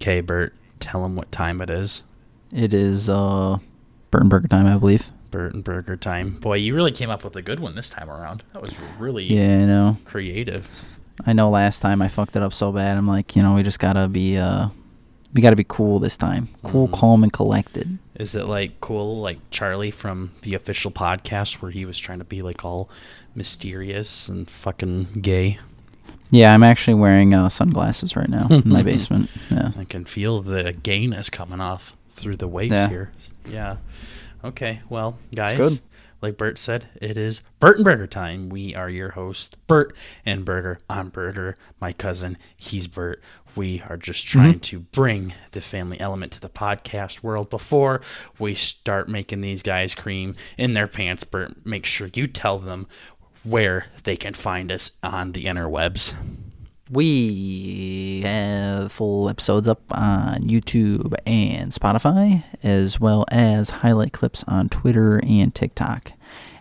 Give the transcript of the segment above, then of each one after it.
Okay, Bert, tell him what time it is. It is uh, Burton Burger time, I believe. Bert and Burger time. Boy, you really came up with a good one this time around. That was really Yeah, I know. creative. I know. Last time I fucked it up so bad. I'm like, you know, we just gotta be uh, we gotta be cool this time. Cool, Mhm. calm, and collected. Is it like cool, like Charlie from the official podcast, where he was trying to be like all mysterious and fucking gay? Yeah, I'm actually wearing uh, sunglasses right now in my basement. Yeah. I can feel the gayness coming off through the waves Yeah. here. Yeah. Okay. Well, guys, good. like Bert said, it is Bert and Burger time. We are your host, Bert and Burger. I'm Burger. My cousin, he's Bert. We are just trying to bring the family element to the podcast world before we start making these guys cream in their pants. Bert, make sure you tell them where they can find us on the interwebs. We have full episodes up on YouTube and Spotify, as well as highlight clips on Twitter and TikTok,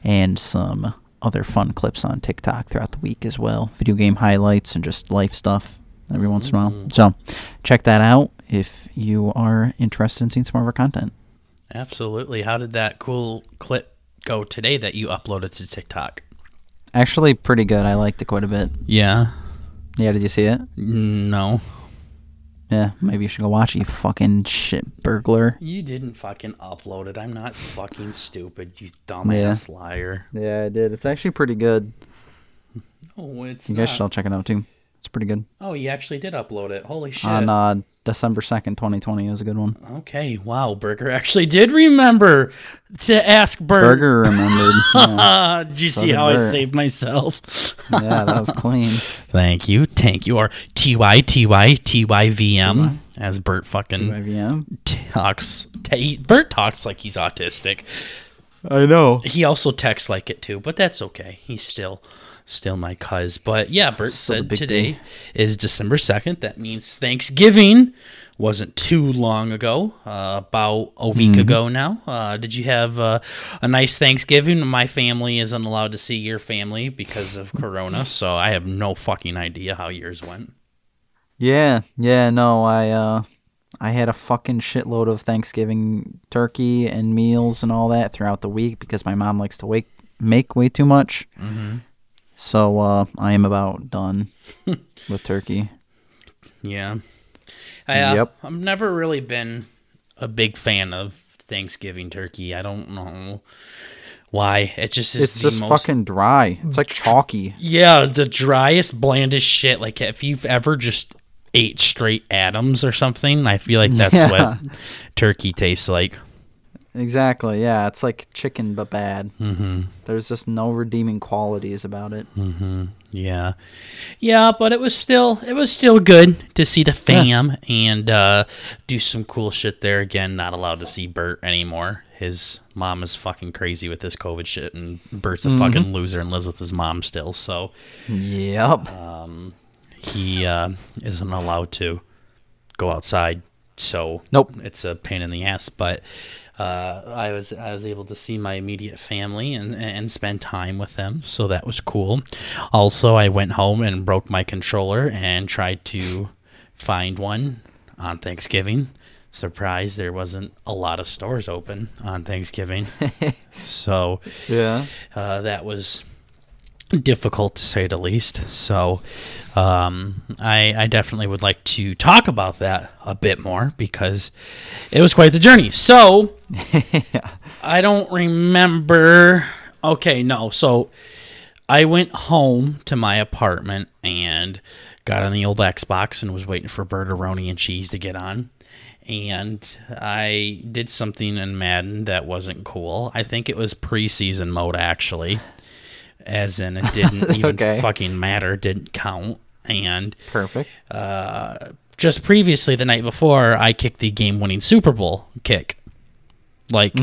and some other fun clips on TikTok throughout the week as well. Video game highlights and just life stuff every once in a while. Mm-hmm. So check that out if you are interested in seeing some more of our content. Absolutely. How did that cool clip go today that you uploaded to TikTok? Actually, pretty good. I liked it quite a bit. Yeah. Yeah, did you see it? No. Yeah, maybe you should go watch it, you fucking shit burglar. You didn't fucking upload it. I'm not fucking stupid, you dumbass liar. Yeah, I did. It's actually pretty good. Oh, it's You not. guys should all check it out too. It's pretty good. Oh, you actually did upload it. Holy shit. On uh, December 2nd, 2020 is a good one. okay, wow. Burger actually did remember to ask Bert. Burger remembered. yeah. did you So see did how I saved myself? yeah, that was clean. Thank you. Thank you. Or T Y T Y T Y V M as Bert fucking IVM. talks. T- Bert talks like he's autistic. I know. He also texts like it too, but that's okay. He's still still my cuz. But yeah, Bert Still said today is December 2nd. That means Thanksgiving wasn't too long ago, uh, about a week Mm-hmm. ago now. Uh, did you have uh, a nice Thanksgiving? My family isn't allowed to see your family because of Corona, so I have no fucking idea how yours went. Yeah, yeah, no, I uh I had a fucking shitload of Thanksgiving turkey and meals and all that throughout the week because my mom likes to wake make way too much. Mm-hmm. So uh I am about done with turkey. Yeah. I, uh, Yep. I've never really been a big fan of Thanksgiving turkey. I don't know why. It just is It's just most fucking dry. It's like chalky. Yeah, the driest, blandest shit. Like if you've ever just ate straight Adams or something, I feel like that's Yeah. what turkey tastes like. Exactly. Yeah, it's like chicken but bad. Mm-hmm. There's just no redeeming qualities about it. Mm-hmm. Yeah, yeah, but it was still it was still good to see the fam and uh, do some cool shit there. Again, not allowed to see Bert anymore. His mom is fucking crazy with this COVID shit, and Bert's a fucking loser and lives with his mom still. So Yep. um, he uh, isn't allowed to go outside. So Nope. it's a pain in the ass. But uh, I was I was able to see my immediate family and and spend time with them, so that was cool. Also, I went home and broke my controller and tried to find one on Thanksgiving. Surprised there wasn't a lot of stores open on Thanksgiving, so yeah. uh, that was difficult to say the least. So um, I, I definitely would like to talk about that a bit more because it was quite the journey. So I don't remember. Okay, no. So I went home to my apartment and got on the old Xbox and was waiting for Birderoni and cheese to get on. And I did something in Madden that wasn't cool. I think it was preseason mode, actually. As in, it didn't even Okay. fucking matter, didn't count. And Perfect. uh, just previously, the night before, I kicked the game-winning Super Bowl kick. Like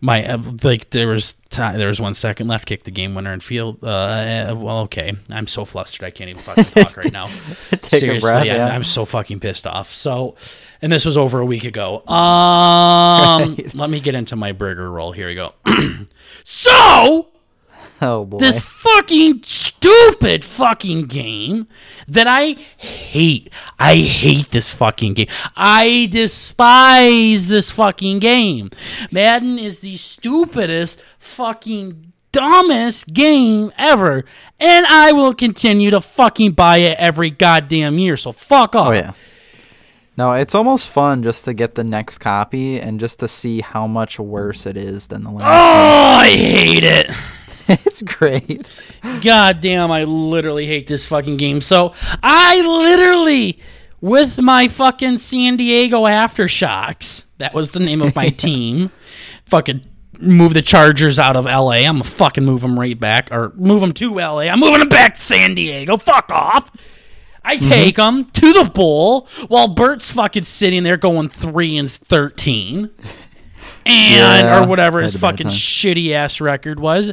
my uh, like there was time, there was one second left, kick the game winner and field. Uh, uh, well, okay, I'm so flustered I can't even fucking talk right now. Take a Seriously, breath, I, yeah. I'm so fucking pissed off. So, and this was over a week ago. Um, let me get into my burger roll. Here we go. so Oh boy. this fucking stupid fucking game that I hate. I hate this fucking game. I despise this fucking game. Madden is the stupidest fucking dumbest game ever. And I will continue to fucking buy it every goddamn year. So fuck off. Oh yeah. No, it's almost fun just to get the next copy and just to see how much worse it is than the last. Oh, I hate it. it's great. God damn, I literally hate this fucking game. So I literally, with my fucking San Diego Aftershocks, that was the name of my team, fucking move the Chargers out of LA. I'm gonna fucking move them right back, or move them to LA. I'm moving them back to San Diego. Fuck off. I Mm-hmm. take them to the bowl while Bert's fucking sitting there going three and thirteen, and Yeah, or whatever his had a bad fucking shitty ass record was.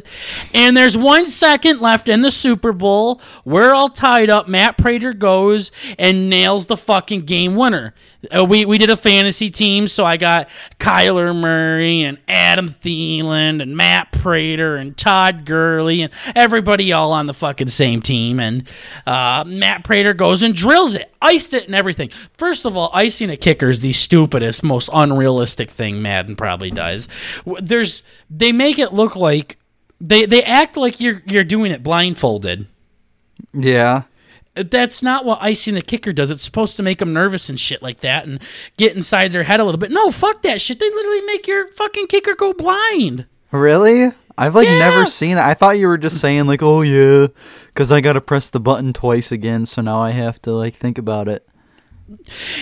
And there's one second left in the Super Bowl. We're all tied up. Matt Prater goes and nails the fucking game winner. Uh, we, we did a fantasy team, so I got Kyler Murray and Adam Thielen and Matt Prater and Todd Gurley and everybody all on the fucking same team. And uh, Matt Prater goes and drills it, iced it, and everything. First of all, icing a kicker is the stupidest, most unrealistic thing Madden probably does. There's they make it look like they they act like you're you're doing it blindfolded. Yeah. That's not what icing the kicker does. It's supposed to make them nervous and shit like that and get inside their head a little bit. No, fuck that shit. They literally make your fucking kicker go blind. Really? I've like Yeah. never seen it. I thought you were just saying like, "Oh yeah," cuz I got to press the button twice again, so now I have to like think about it.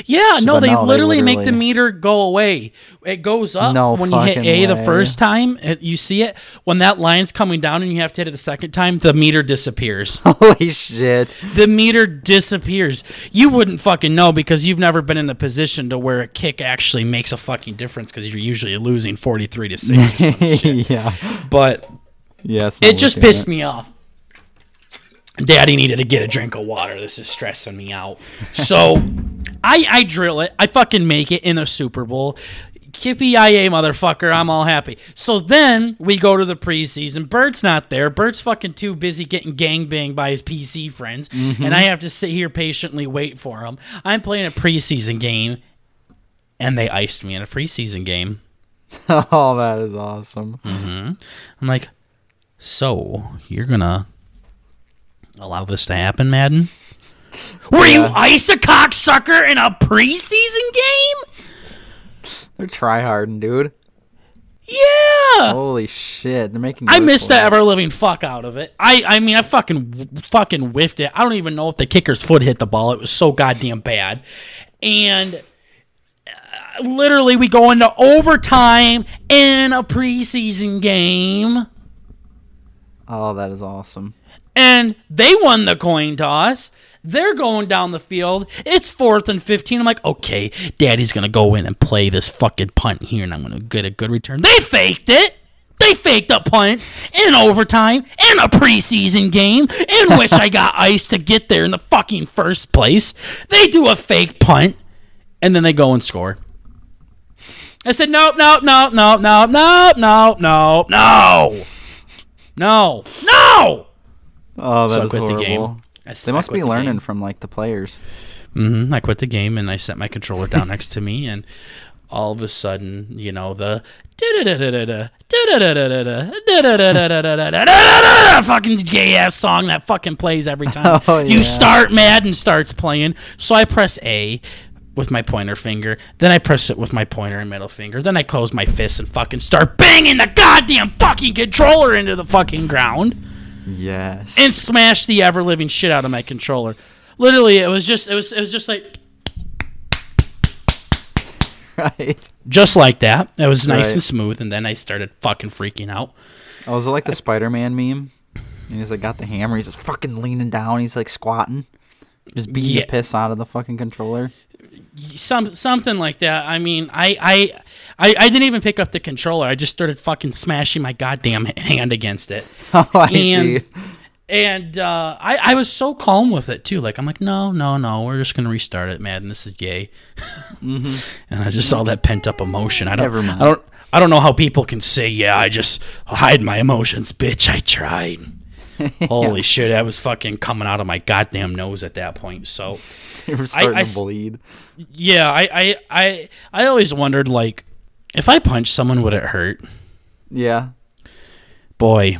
Yeah, no, they, no, they literally make the meter go away. It goes up No when you hit A the first time. It, you see it when that line's coming down and you have to hit it a second time. The meter disappears. Holy shit. the meter disappears. You wouldn't fucking know because you've never been in a position to where a kick actually makes a fucking difference because you're usually losing forty three to six. yeah. but Yeah, it just pissed me off. Daddy needed to get a drink of water. This is stressing me out. So I I drill it. I fucking make it in the Super Bowl. Kippy IA motherfucker, I'm all happy. So then we go to the preseason. Bert's not there. Bert's fucking too busy getting gangbanged by his PC friends, mm-hmm. and I have to sit here patiently wait for him. I'm playing a preseason game, and they iced me in a preseason game. Oh, that is awesome. Mm-hmm. I'm like, so you're gonna allow this to happen, Madden? Were you ice a cocksucker in a preseason game? They're tryharding, dude. Yeah. Holy shit, they're making. I missed the ever living fuck out of it. I I mean I fucking fucking whiffed it. I don't even know if the kicker's foot hit the ball. It was so goddamn bad. And uh, literally we go into overtime in a preseason game. Oh, that is awesome. And they won the coin toss. They're going down the field. It's fourth and 15. I'm like, okay, daddy's going to go in and play this fucking punt here, and I'm going to get a good return. They faked it. They faked a punt in overtime in a preseason game in which I got iced to get there in the fucking first place. They do a fake punt, and then they go and score. I said, nope, nope, nope, nope, nope, nope, nope, nope, no. No. No! Oh, So I that quit the horrible. game. I, They must be learning from like the players. hmm I quit the game and I set my controller down next to me, and all of a sudden, you know, the fucking gay ass song that fucking plays every time Oh, you yeah. start Madden starts playing. So I press A with my pointer finger, then I press it with my pointer and middle finger, then I close my fist and fucking start banging the goddamn fucking controller into the fucking ground Yes. and smash the ever living shit out of my controller. Literally, it was just it was it was just like right. just like that. It was nice Right. and smooth, and then I started fucking freaking out. Oh, was it like the Spider-Man meme? And he's like got the hammer. He's just fucking leaning down. He's like squatting, just beating Yeah. the piss out of the fucking controller. Some something like that. I mean, I I I, I didn't even pick up the controller. I just started fucking smashing my goddamn hand against it. Oh, I And- see. And uh, I, I was so calm with it too. Like I'm like, no, no, no, we're just gonna restart it, man. This is gay. And I just all that pent up emotion. I don't, Never mind. I don't, I don't know how people can say, yeah, I just hide my emotions, bitch. I tried. Holy shit, that was fucking coming out of my goddamn nose at that point. So, You were starting I to bleed. yeah, I, I, I, I always wondered, like, if I punched someone, would it hurt? Yeah. Boy,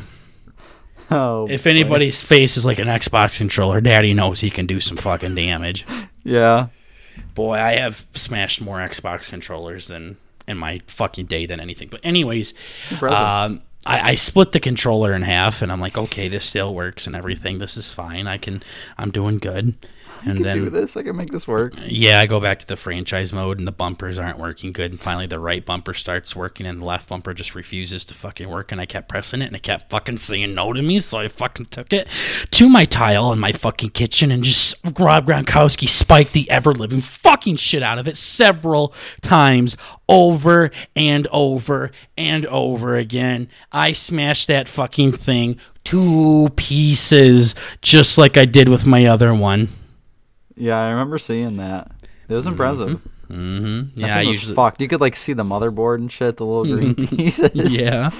Oh. if boy. anybody's face is like an Xbox controller, Daddy knows he can do some fucking damage. Yeah. Boy, I have smashed more Xbox controllers than in my fucking day than anything. But anyways, um, I, I split the controller in half, and I'm like, okay, this still works and everything. This is fine. I can, I'm doing good. And I can then do this. I can make this work. Yeah, I go back to the franchise mode and the bumpers aren't working good. And finally, the right bumper starts working and the left bumper just refuses to fucking work. And I kept pressing it and it kept fucking saying no to me. So I fucking took it to my tile in my fucking kitchen and just Rob Gronkowski spiked the ever living fucking shit out of it several times over and over and over again. I smashed that fucking thing to pieces just like I did with my other one. Yeah, I remember seeing that. It was impressive. Mm-hmm. Yeah, I was usually. fucked. You could like see the motherboard and shit, the little green pieces. Yeah,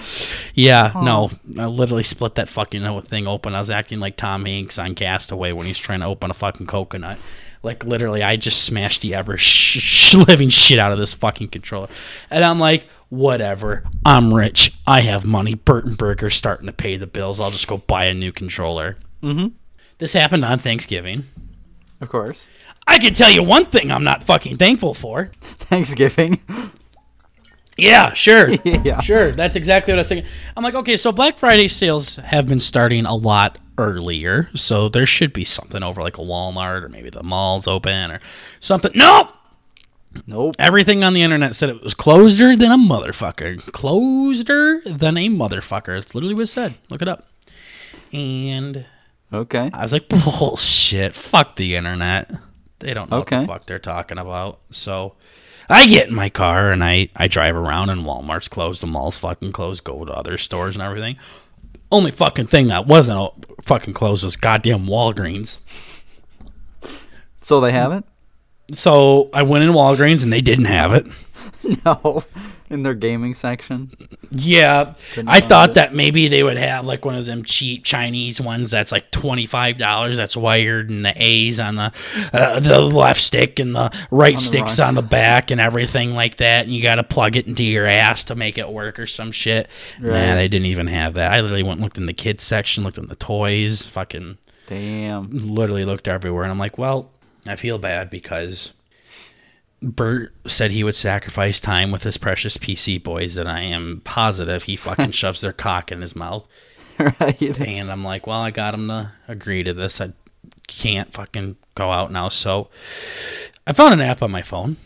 yeah. No, I literally split that fucking thing open. I was acting like Tom Hanks on Castaway when he's trying to open a fucking coconut. Like literally, I just smashed the ever sh- sh- living shit out of this fucking controller, and I'm like, whatever. I'm rich. I have money. Burton Burger's starting to pay the bills. I'll just go buy a new controller. Mm-hmm. This happened on Thanksgiving. Of course. I can tell you one thing I'm not fucking thankful for. Thanksgiving. Yeah, sure. Yeah. Sure. That's exactly what I was thinking. I'm like, okay, so Black Friday sales have been starting a lot earlier. So there should be something over like a Walmart or maybe the mall's open or something. Nope. Nope. Everything on the internet said it was closer than a motherfucker. Closer than a motherfucker. It's literally what it said. Look it up. And Okay. I was like, bullshit. Fuck the internet. They don't know what the fuck they're talking about. So I get in my car and I, I drive around and Walmart's closed, the mall's fucking closed, go to other stores and everything. Only fucking thing that wasn't fucking closed was goddamn Walgreens. So they have it? So I went in Walgreens and they didn't have it. No. In their gaming section. Yeah, Couldn't I thought it. that maybe they would have like one of them cheap Chinese ones that's like twenty five dollars. That's wired and the A's on the uh, the left stick and the right On sticks right on the back and everything like that. And you got to plug it into your ass to make it work or some shit. Right. Nah, they didn't even have that. I literally went and looked in the kids section, looked in the toys, fucking Damn. literally looked everywhere. And I'm like, well, I feel bad because Bert said he would sacrifice time with his precious PC boys, and I am positive he fucking shoves their cock in his mouth. right. And I'm like, well, I got him to agree to this. I can't fucking go out now. So I found an app on my phone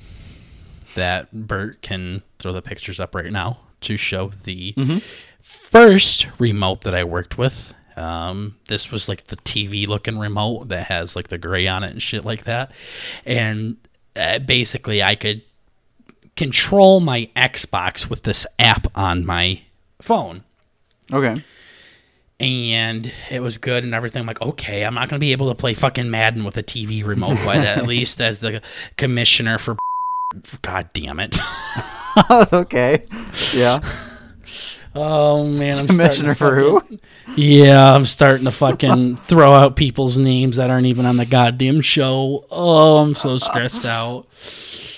that Bert can throw the pictures up right now to show the first remote that I worked with. Um, this was like the TV looking remote that has like the gray on it and shit like that. And uh, basically, I could control my Xbox with this app on my phone Okay. and it was good and everything. I'm like, okay, I'm not gonna be able to play fucking Madden with a TV remote, but at least as the commissioner for, God damn it. okay. Yeah. Oh man, I'm Commissioner for starting who? Yeah, I'm starting to fucking throw out people's names that aren't even on the goddamn show. Oh, I'm so stressed out.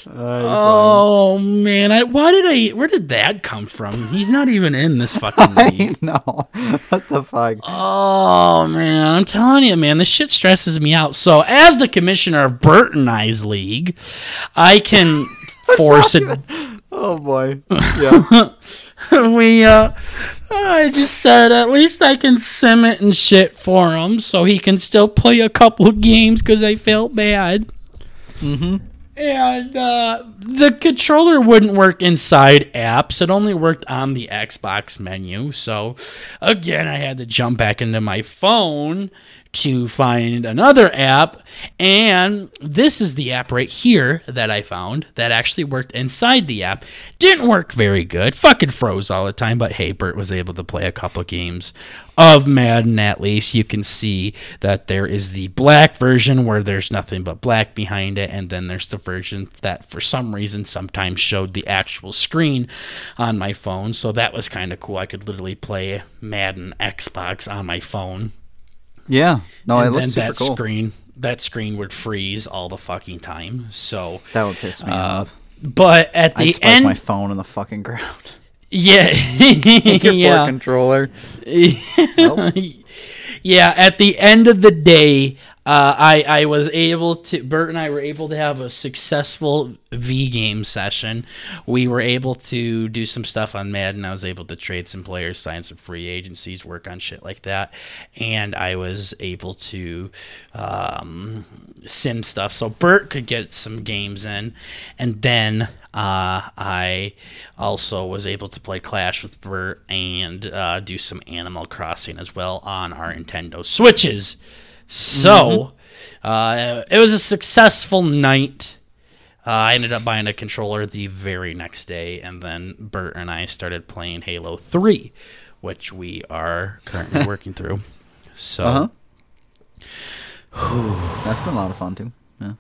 Uh, Oh man, I, why did I? Where did that come from? He's not even in this fucking fine. league. I know. What the fuck? Oh man, I'm telling you, man, this shit stresses me out. So, as the commissioner of Burton Eyes League, I can force it. Oh boy. Yeah. we, uh, I just said at least I can sim it and shit for him, so he can still play a couple of games because I felt bad. mm-hmm. And uh, the controller wouldn't work inside apps. It only worked on the Xbox menu. So, again, I had to jump back into my phone to find another app. And this is the app right here that I found that actually worked inside the app. Didn't work very good. Fucking froze all the time. But hey, Bert was able to play a couple games of Madden at least. You can see that there is the black version where there's nothing but black behind it. And then there's the version that for some reason sometimes showed the actual screen on my phone. So that was kind of cool. I could literally play Madden Xbox on my phone Yeah. No, it and then looks super that cool. screen that screen would freeze all the fucking time. So, That would piss me uh, off. but at I'd the spike end, my phone in the fucking ground. yeah, Your yeah, poor controller. yeah. At the end of the day, uh, I I was able to. Bert and I were able to have a successful V game session. We were able to do some stuff on Madden. I was able to trade some players, sign some free agencies, work on shit like that, and I was able to um, sim stuff. So Bert could get some games in, and then uh, I also was able to play Clash with Bert and uh, do some Animal Crossing as well on our Nintendo Switches. So uh, it was a successful night. Uh, I ended up buying a controller the very next day, and then Bert and I started playing Halo 3, which we are currently working through. So, Uh huh. That's been a lot of fun too. Yeah.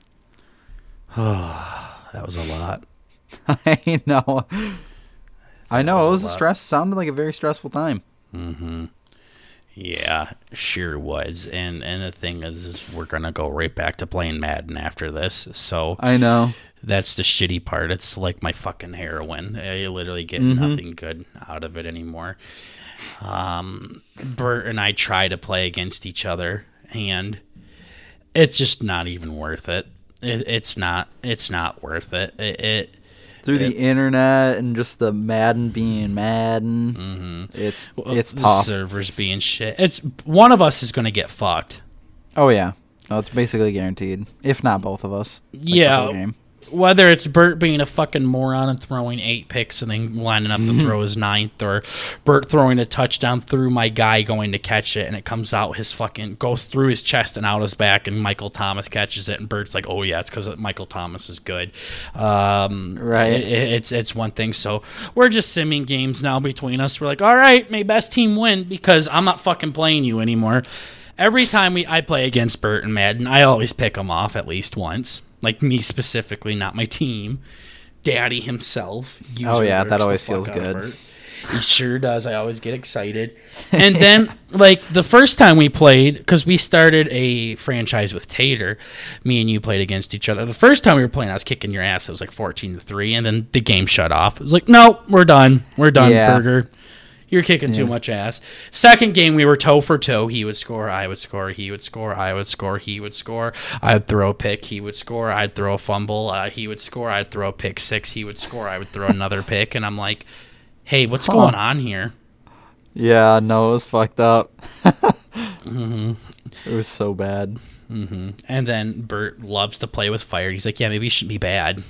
that was a lot. I know. I know. It was a a stress. Sounded like a very stressful time. Yeah, sure was. And and the thing is, is we're gonna go right back to playing Madden after this. So I know. that's the shitty part. It's like my fucking heroin. I literally get Mm-hmm. nothing good out of it anymore. Um, Bert and I try to play against each other, and it's just not even worth it. it it's not. It's not worth it. It. it Through the internet and just the Madden being Madden. Mm-hmm. It's well, it's the tough. servers being shit. It's one of us is gonna get fucked. Oh yeah. No, it's basically guaranteed. If not both of us. Like Yeah. Whether it's Bert being a fucking moron and throwing eight picks and then lining up to throw his ninth, or Bert throwing a touchdown through my guy going to catch it and it comes out his fucking goes through his chest and out his back and Michael Thomas catches it and Bert's like, oh yeah, it's because Michael Thomas is good. Um, Right. it- it- it's it's one thing. So we're just simming games now between us. We're like, all right, may best team win because I'm not fucking playing you anymore. Every time we I play against Bert and Madden, I always pick him off at least once. Like me specifically, not my team. Daddy himself. Oh, yeah, that always feels fuck out of good. He sure does. I always get excited. And then, like the first time we played, because we started a franchise with Tater, me and you played against each other. The first time we were playing, I was kicking your ass. It was like fourteen to three, and then the game shut off. It was like, no, we're done. We're done, Yeah. Burger. You're kicking too much ass. Second game, we were toe for toe. He would score, I would score, he would score, I would score, he would score. I'd throw a pick, he would score. I'd throw a fumble, uh, he would score. I'd throw a pick six, he would score. I would throw another pick, and I'm like, hey, what's going on here? Yeah, no, it was fucked up. Mm-hmm. It was so bad. And then Bert loves to play with fire. He's like, yeah, maybe it should be bad.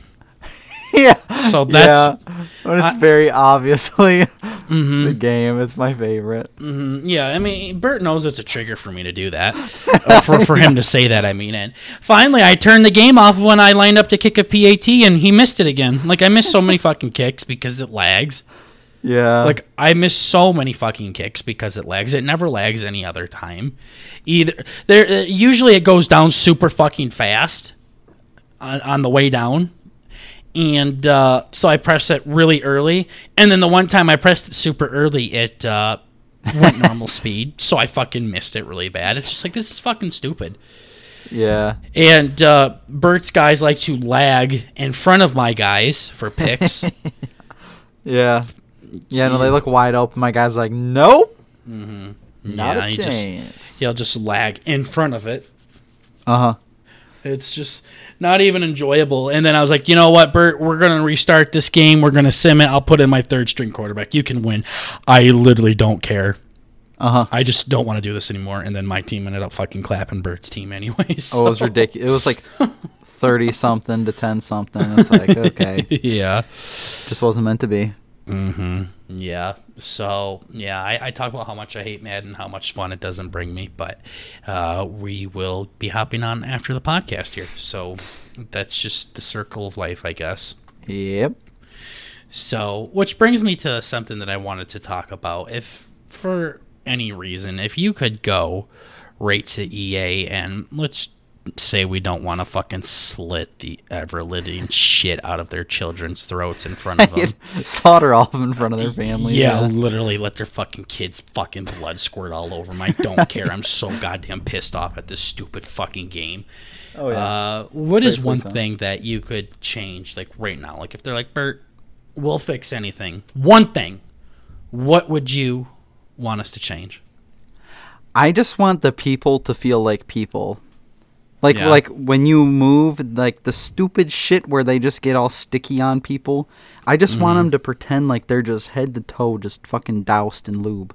yeah. So that's yeah. When it's I- Mm-hmm. very obviously the game, it's my favorite. Mm-hmm. Yeah, I mean, Bert knows it's a trigger for me to do that. Uh, for, for him to say that, I mean. And finally, I turned the game off when I lined up to kick a PAT, and he missed it again. Like, I missed so many fucking kicks because it lags. Yeah. Like, I miss so many fucking kicks because it lags. It never lags any other time. Either there, uh, usually it goes down super fucking fast on, on the way down. And uh, so I pressed it really early, and then the one time I pressed it super early, it uh, went normal speed. So I fucking missed it really bad. It's just like this is fucking stupid. yeah. And uh, Bert's guys like to lag in front of my guys for picks. Yeah. Yeah, no, they look wide open. My guy's like, nope. Not Mm-hmm. Yeah, a he just- chance. He'll just lag in front of it. Uh huh. It's just not even enjoyable. And then I was like, you know what, Bert, we're gonna restart this game. We're gonna sim it. I'll put in my third string quarterback. You can win. I literally don't care. Uh huh. I just don't want to do this anymore. And then my team ended up fucking clapping Bert's team anyway. So. Oh, it was ridiculous. It was like thirty something to ten something. It's like okay, yeah. just wasn't meant to be. Mm-hmm. Yeah. So yeah, I, I talk about how much I hate Madden, how much fun it doesn't bring me, but uh, we will be hopping on after the podcast here. So that's just the circle of life, I guess. Yep. So, which brings me to something that I wanted to talk about. If for any reason, if you could go right to EA and let's say we don't want to fucking slit the ever living shit out of their children's throats in front of them. Slaughter all of them in front of their family. Yeah, literally let their fucking kids fucking blood squirt all over them. I don't care. I'm so goddamn pissed off at this stupid fucking game. Oh yeah. Uh, what is one so. thing that you could change, like right now? Like if they're like, Bert, we'll fix anything. One thing. What would you want us to change? I just want the people to feel like people. Like Yeah. like when you move like the stupid shit where they just get all sticky on people. I just want Mm-hmm. them to pretend like they're just head to toe just fucking doused in lube.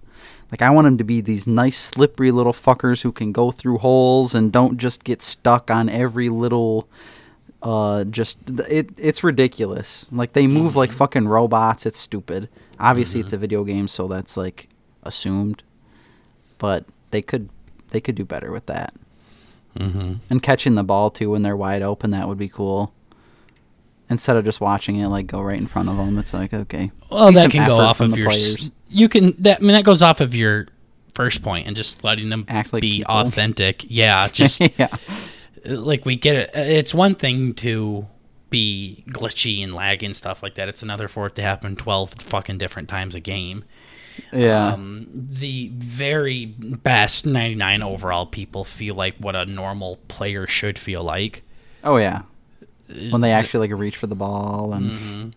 Like I want them to be these nice slippery little fuckers who can go through holes and don't just get stuck on every little uh just it it's ridiculous. Like they move like fucking robots. It's stupid. Obviously it's a video game so that's like assumed. But they could they could do better with that. Mm-hmm. And catching the ball too when they're wide open, that would be cool. Instead of just watching it like go right in front of them, it's like okay. Well, that can go off of your. players. You can that. I mean, that goes off of your first point and just letting them Act like be people. authentic. Yeah, just yeah, like we get it. It's one thing to be glitchy and laggy and stuff like that. It's another for it to happen twelve fucking different times a game. Yeah, Um, the very best 99 overall people feel like what a normal player should feel like. oh yeah. When they actually like reach for the ball and Mm-hmm.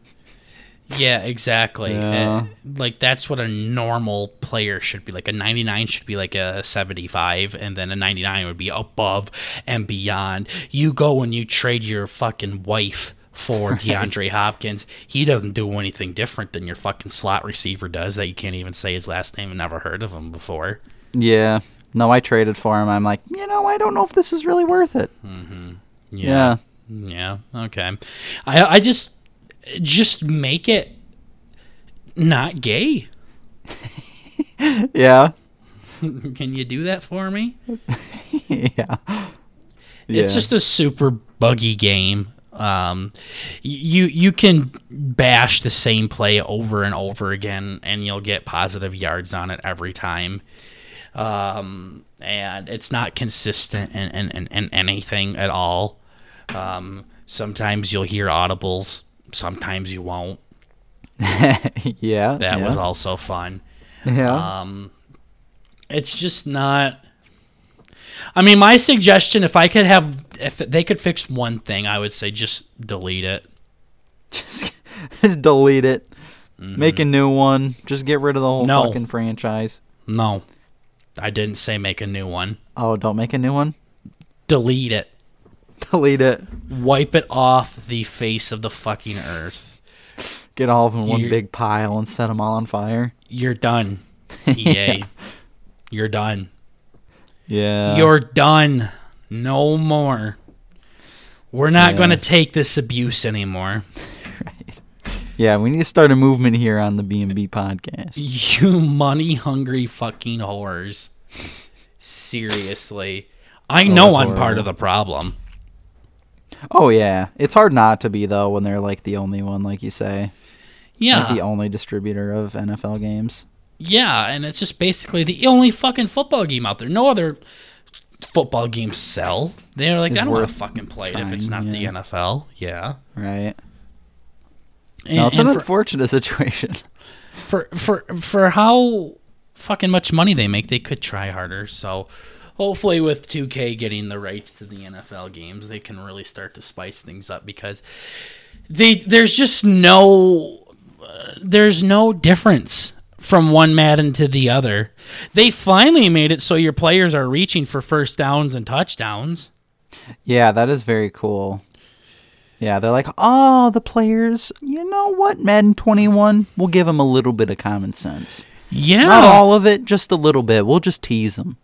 Yeah, exactly. Yeah. Uh, like that's what a normal player should be. Like a 99 should be like a 75 and then a 99 would be above and beyond. You go and you trade your fucking wife for DeAndre Hopkins. He doesn't do anything different than your fucking slot receiver does that you can't even say his last name and never heard of him before. yeah. No, I traded for him. I'm like, you know, I don't know if this is really worth it. Mm-hmm. Yeah. Yeah. Okay. I I just just make it not gay. Yeah. Can you do that for me? yeah. It's just a super buggy game. Um, you you can bash the same play over and over again, and you'll get positive yards on it every time. Um, and it's not consistent in, in, in, in anything at all. Um, sometimes you'll hear audibles, sometimes you won't. yeah. That yeah. was also fun. Yeah. Um, it's just not. I mean, my suggestion, if I could have, if they could fix one thing, I would say just delete it. just, just delete it. Make a new one. Just get rid of the whole Mm-hmm. No. fucking franchise. No, I didn't say make a new one. Oh, don't make a new one. Delete it. Delete it. Wipe it off the face of the fucking earth. Get all of them in one big pile and set them all on fire. You're done, EA. You're done. Yeah. You're done. No more. We're not Yeah. going to take this abuse anymore. right. Yeah, we need to start a movement here on the B&B podcast. You money hungry fucking whores. Seriously. I Oh, know I'm part of the problem. Oh yeah, it's hard not to be though when they're like the only one, like you say, Yeah. like the only distributor of NFL games. Yeah, and it's just basically the only fucking football game out there. No other football games sell. They're like, I don't want to fucking play it if it's not trying, the. NFL. Yeah. Right. And, no, it's an for, unfortunate situation. for for for how fucking much money they make, they could try harder. So hopefully, with 2K getting the rights to the NFL games, they can really start to spice things up because they there's just no uh, there's no difference from one Madden to the other. They finally made it so your players are reaching for first downs and touchdowns. yeah, that is very cool. Yeah, they're like, oh, the players. You know what, Madden 21, we'll give them a little bit of common sense. Yeah, Not all of it, just a little bit. We'll just tease them.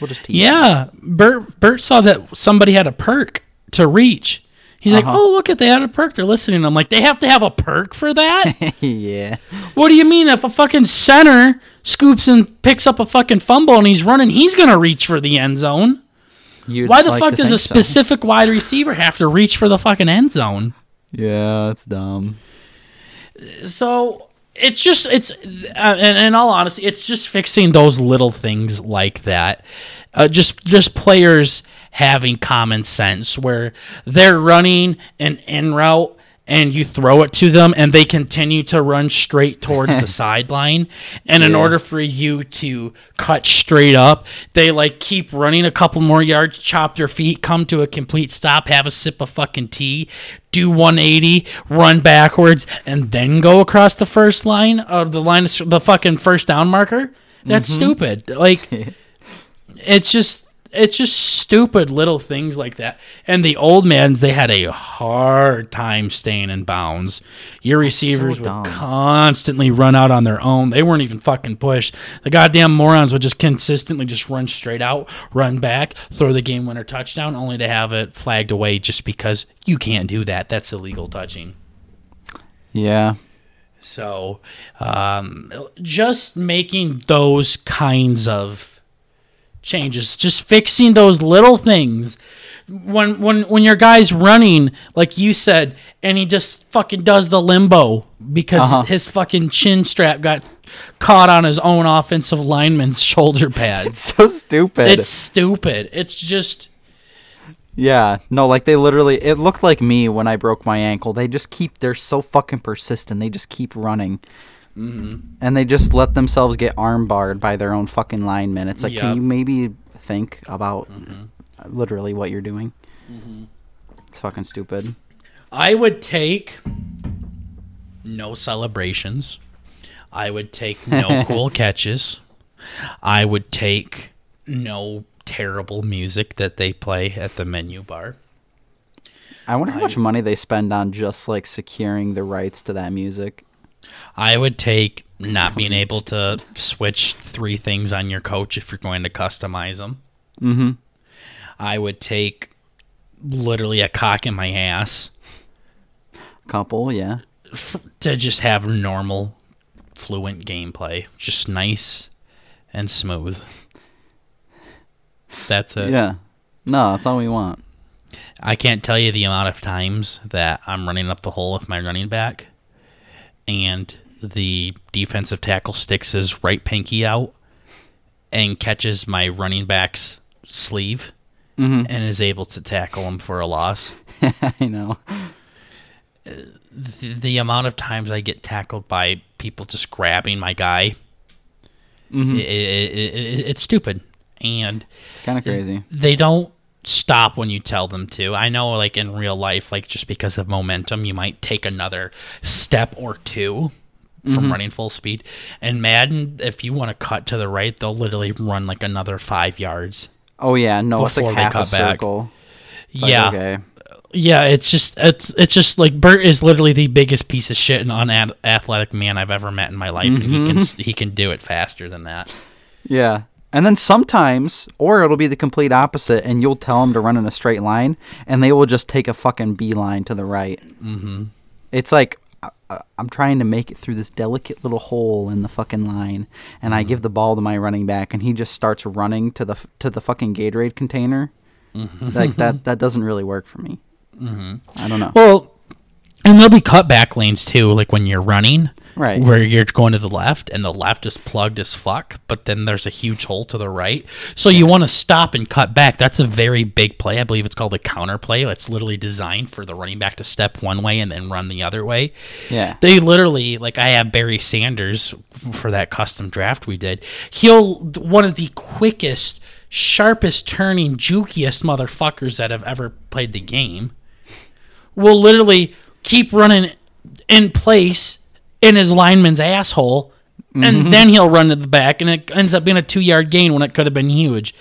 We'll just tease. Yeah, Bert Bert saw that somebody had a perk to reach. He's like, Uh-huh. "Oh, look at they had a perk. They're listening." I'm like, "They have to have a perk for that." yeah. what do you mean? If a fucking center scoops and picks up a fucking fumble and he's running, he's gonna reach for the end zone. You'd Why the like fuck does a think so. specific wide receiver have to reach for the fucking end zone? Yeah, it's dumb. so it's just it's uh, in, in all honesty it's just fixing those little things like that uh, just just players having common sense where they're running an in route and you throw it to them and they continue to run straight towards the sideline. And in order for you to cut straight up they like keep running a couple more yards chop their feet come to a complete stop have a sip of fucking tea do 180 run backwards and then go across the first line of the line of the fucking first down marker? That's mm-hmm. stupid. Like it's just it's just stupid little things like that. And the old mans, they had a hard time staying in bounds. Your receivers would constantly run out on their own. They weren't even fucking pushed. The goddamn morons would just consistently just run straight out, run back, throw the game winner touchdown, only to have it flagged away just because you can't do that. That's illegal touching. Yeah. So, um, just making those kinds of changes, just fixing those little things. When when when your guy's running, like you said, and he just fucking does the limbo because Uh-huh. his fucking chin strap got caught on his own offensive lineman's shoulder pads. It's so stupid. it's stupid. It's just yeah. No, like they literally it looked like me when I broke my ankle. They just keep they're so fucking persistent. They just keep running. Mm-hmm. And they just let themselves get arm barred by their own fucking linemen. It's like, Yep. Mm-hmm. can you maybe think about literally what you're doing? It's fucking stupid. I would take no celebrations. I would take no cool catches. I would take no terrible music that they play at the menu bar. I wonder how much money they spend on just like securing the rights to that music. I would take not being able to switch three things on your coach if you're going to customize them. Mm-hmm. I would take literally a cock in my ass Couple, yeah. f- to just have normal, fluent gameplay. Just nice and smooth. That's it. Yeah. No, that's all we want. I can't tell you the amount of times that I'm running up the hole with my running back and the defensive tackle sticks his right pinky out and catches my running back's sleeve Mm-hmm. and is able to tackle him for a loss. I know. The, the amount of times I get tackled by people just grabbing my guy, Mhm. i- i- i- i- it's stupid. And It's kind of crazy. they don't stop when you tell them to. I know, like in real life, like just because of momentum, you might take another step or two from mm-hmm. running full speed. And Madden, if you want to cut to the right, they'll literally run like another five yards. Oh yeah, no, it's like half a cut back. circle. Like, yeah, Okay. yeah. It's just it's it's just like Bert is literally the biggest piece of shit and unathletic man I've ever met in my life, and he can mm-hmm. he can do it faster than that. Yeah. And then sometimes, or it'll be the complete opposite, and you'll tell them to run in a straight line, and they will just take a fucking beeline to the right. Mm-hmm. It's like uh, I'm trying to make it through this delicate little hole in the fucking line, and I give the ball to my running back, and he just starts running to the to the fucking Gatorade container. Like that, that doesn't really work for me. Mm-hmm. I don't know. Well, and there'll be cutback lanes too, like when you're running, Right. Where you're going to the left, and the left is plugged as fuck, but then there's a huge hole to the right. So you want to stop and cut back. That's a very big play. I believe it's called a counter play. It's literally designed for the running back to step one way and then run the other way. Yeah. They literally, like, I have Barry Sanders for that custom draft we did. He'll, one of the quickest, sharpest turning, jukiest motherfuckers that have ever played the game, will literally keep running in place in his lineman's asshole, and mm-hmm. then he'll run to the back, and it ends up being a two yard gain when it could have been huge.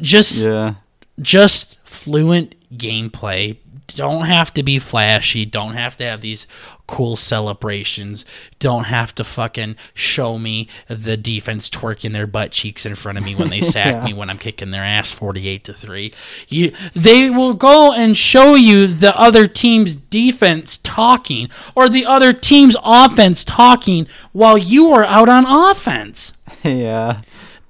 Just Yeah. just fluent gameplay. Don't have to be flashy, don't have to have these cool celebrations, don't have to fucking show me the defense twerking their butt cheeks in front of me when they sack Yeah. me when I'm kicking their ass 48 to 3. You they will go and show you the other team's defense talking or the other team's offense talking while you are out on offense yeah.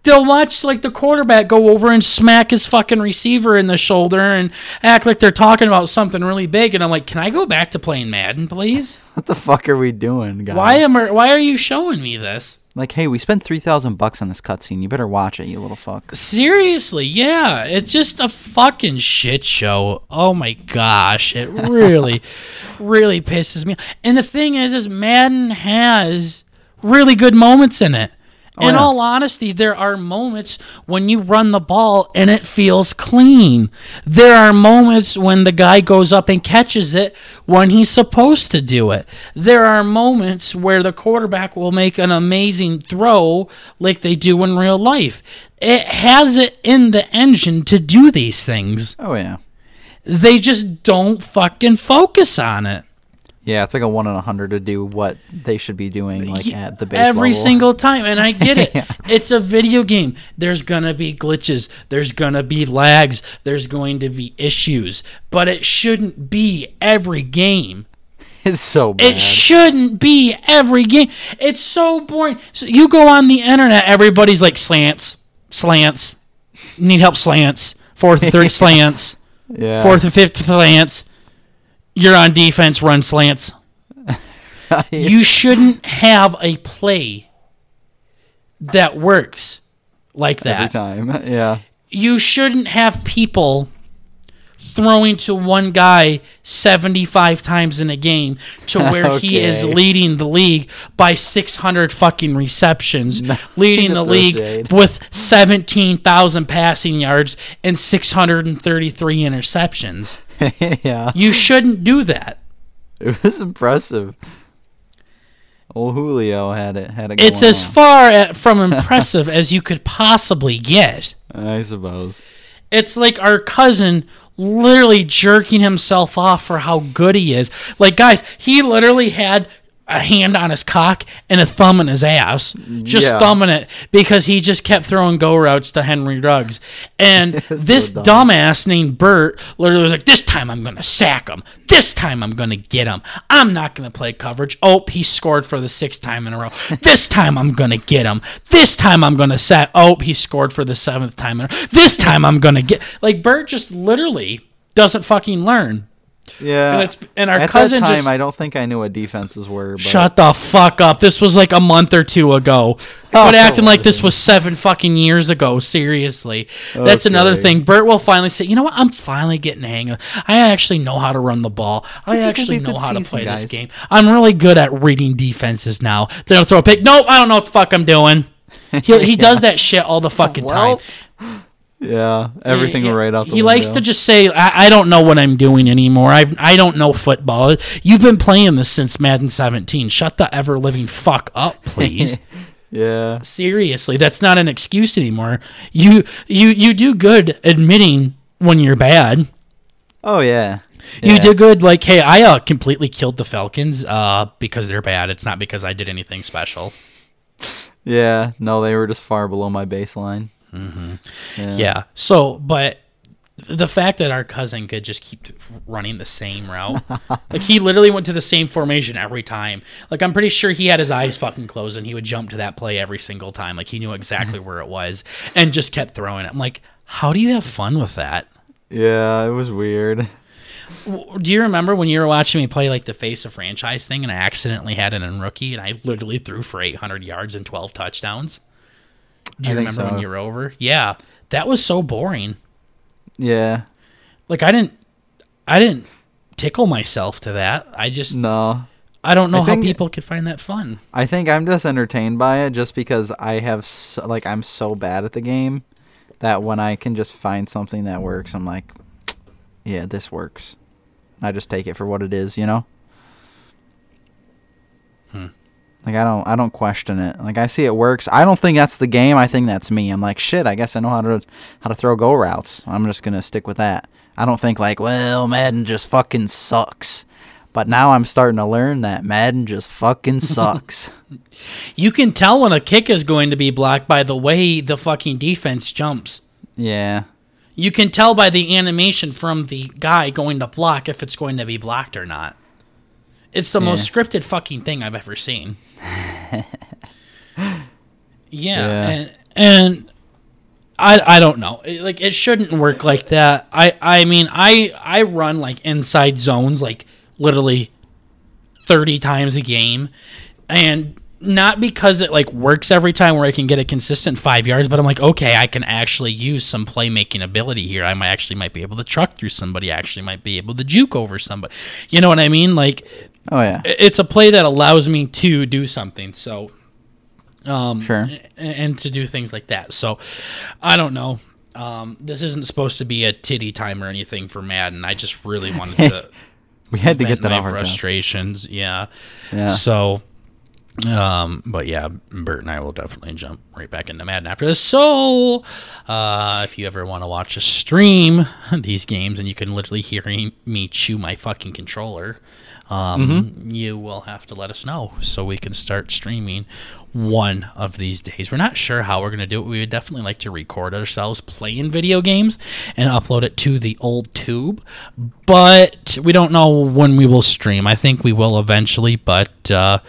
They'll watch like the quarterback go over and smack his fucking receiver in the shoulder and act like they're talking about something really big and I'm like, "Can I go back to playing Madden, please? What the fuck are we doing, guys? Why am I, why are you showing me this?" Like, hey, we spent three thousand bucks on this cutscene. You better watch it, you little fuck. Seriously, yeah, it's just a fucking shit show. Oh my gosh, it really really pisses me. off. And the thing is is Madden has really good moments in it. Oh, in yeah. all honesty, there are moments when you run the ball and it feels clean. There are moments when the guy goes up and catches it when he's supposed to do it. There are moments where the quarterback will make an amazing throw like they do in real life. It has it in the engine to do these things. Oh yeah. They just don't fucking focus on it. Yeah, it's like a one in a hundred to do what they should be doing, like at the base every level. single time and i get it. Yeah. it's a video game. There's gonna be glitches. There's gonna be lags. There's going to be issues. But it shouldn't be every game. It's so bad. it shouldn't be every game. It's so boring. So you go on the internet everybody's like slants slants. Need help slants. Fourth and third slants. Yeah. fourth and fifth slants you're on defense run slants you shouldn't have a play that works like that. every time. Yeah. You shouldn't have people throwing to one guy 75 times in a game to where he is leading the league by 600 fucking receptions, leading the league shade. with 17,000 passing yards and 633 interceptions. yeah. You shouldn't do that. It was impressive. Old Julio had it. Had it. It's as on, far at, from impressive as you could possibly get. I suppose. It's like our cousin literally jerking himself off for how good he is. Like, guys, he literally had a hand on his cock and a thumb in his ass, just Yeah. thumbing it because he just kept throwing go routes to Henry Ruggs. And was so this dumb. dumbass named Bert literally was like, This time I'm going to sack him. This time I'm going to get him. I'm not going to play coverage. Oh, he scored for the sixth time in a row. This time I'm going to get him. This time I'm going to sack. Oh, he scored for the seventh time in a row. This time I'm going to get. Like, Bert just literally doesn't fucking learn. Yeah. And it's- and our At cousin that time, just- I don't think I knew what defenses were. But Shut the fuck up. This was like a month or two ago. Oh, But acting like this wasn't. seven fucking years ago. Seriously. That's another thing. Bert will finally say, you know what? I'm finally getting the hang of I actually know how to run the ball. I This actually know how to play this game. I'm really good at reading defenses now. They'll throw a pick. Nope, I don't know what the fuck I'm doing. He, he does that shit all the fucking Well, time. Yeah. Everything He- right out the He likes to just say, I, I don't know what I'm doing anymore. I've, I don't know football. You've been playing this since Madden 17. Shut the ever living fuck up, please. Yeah. Seriously, that's not an excuse anymore. You you you do good admitting when you're bad. Oh yeah. You Yeah. do good like, hey, I uh, completely killed the Falcons uh, because they're bad. It's not because I did anything special. Yeah. No, they were just far below my baseline. Mm-hmm. Yeah. So, but the fact that our cousin could just keep running the same route, like he literally went to the same formation every time. Like I'm pretty sure he had his eyes fucking closed and he would jump to that play every single time. Like he knew exactly where it was and just kept throwing it. I'm like, how do you have fun with that? Yeah, it was weird. Do you remember when you were watching me play like the face of franchise thing and I accidentally had it in rookie and I literally threw for 800 yards and 12 touchdowns? Do you think remember when you were over? Yeah, that was so boring. Yeah. Like I didn't, I didn't tickle myself to that. I just, No. I don't know I how people could find that fun. I think I'm just entertained by it just because I have so, like I'm so bad at the game that when I can just find something that works, I'm like, yeah, this works. I just take it for what it is, you know. Hmm. Like I don't I don't question it. Like I see it works. I don't think that's the game. I think that's me. I'm like, shit, I guess I know how to how to throw go routes. I'm just going to stick with that. I don't think like, well, Madden just fucking sucks. But now I'm starting to learn that Madden just fucking sucks. You can tell when a kick is going to be blocked by the way the fucking defense jumps. yeah. You can tell by the animation from the guy going to block if it's going to be blocked or not. It's the most scripted fucking thing I've ever seen. yeah, Yeah. and and I I don't know. It- like it shouldn't work like that. I I mean, I I run like inside zones like literally 30 times a game and not because it like works every time where I can get a consistent five yards, but I'm like, okay, I can actually use some playmaking ability here. I might actually might be able to truck through somebody. I actually might be able to juke over somebody. You know what I mean? Like, Oh yeah. it's a play that allows me to do something. So, um, Sure. and to do things like that. So, I don't know. Um, this isn't supposed to be a titty time or anything for Madden. I just really wanted to We had to get that my off our frustrations. Yeah. Yeah. So, um, but yeah, Bert and I will definitely jump right back into Madden after this. So, uh, if you ever want to watch a stream these games and you can literally hear me chew my fucking controller, um, Mm-hmm. you will have to let us know so we can start streaming one of these days. We're not sure how we're going to do it. We would definitely like to record ourselves playing video games and upload it to the old tube, but we don't know when we will stream. I think we will eventually, but uh,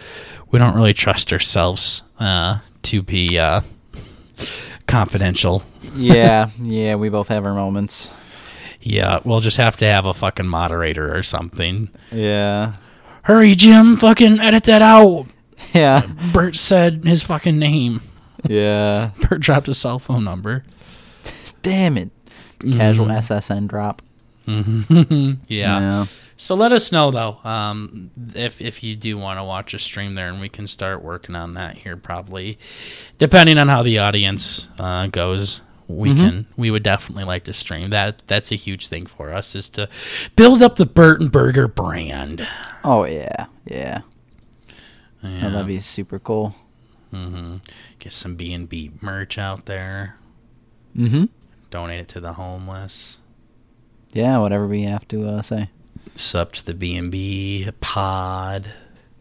we don't really trust ourselves uh, to be uh, confidential. yeah, yeah, we both have our moments. Yeah, we'll just have to have a fucking moderator or something. Yeah. Hurry, Jim! Fucking edit that out. Yeah. Bert said his fucking name. Yeah. Bert dropped his cell phone number. Damn it. Casual SSN drop. Yeah. Yeah. So let us know though, um, if if you do want to watch a stream there, and we can start working on that here probably, depending on how the audience uh, goes. We can. We would definitely like to stream that. That's a huge thing for us is to build up the Burton Burger brand. Oh yeah. Yeah. Yeah. That'd be super cool. Mm-hmm. Get some B and B merch out there. Mm-hmm. Donate it to the homeless. Yeah, whatever we have to uh, say. sub to the B&B pod,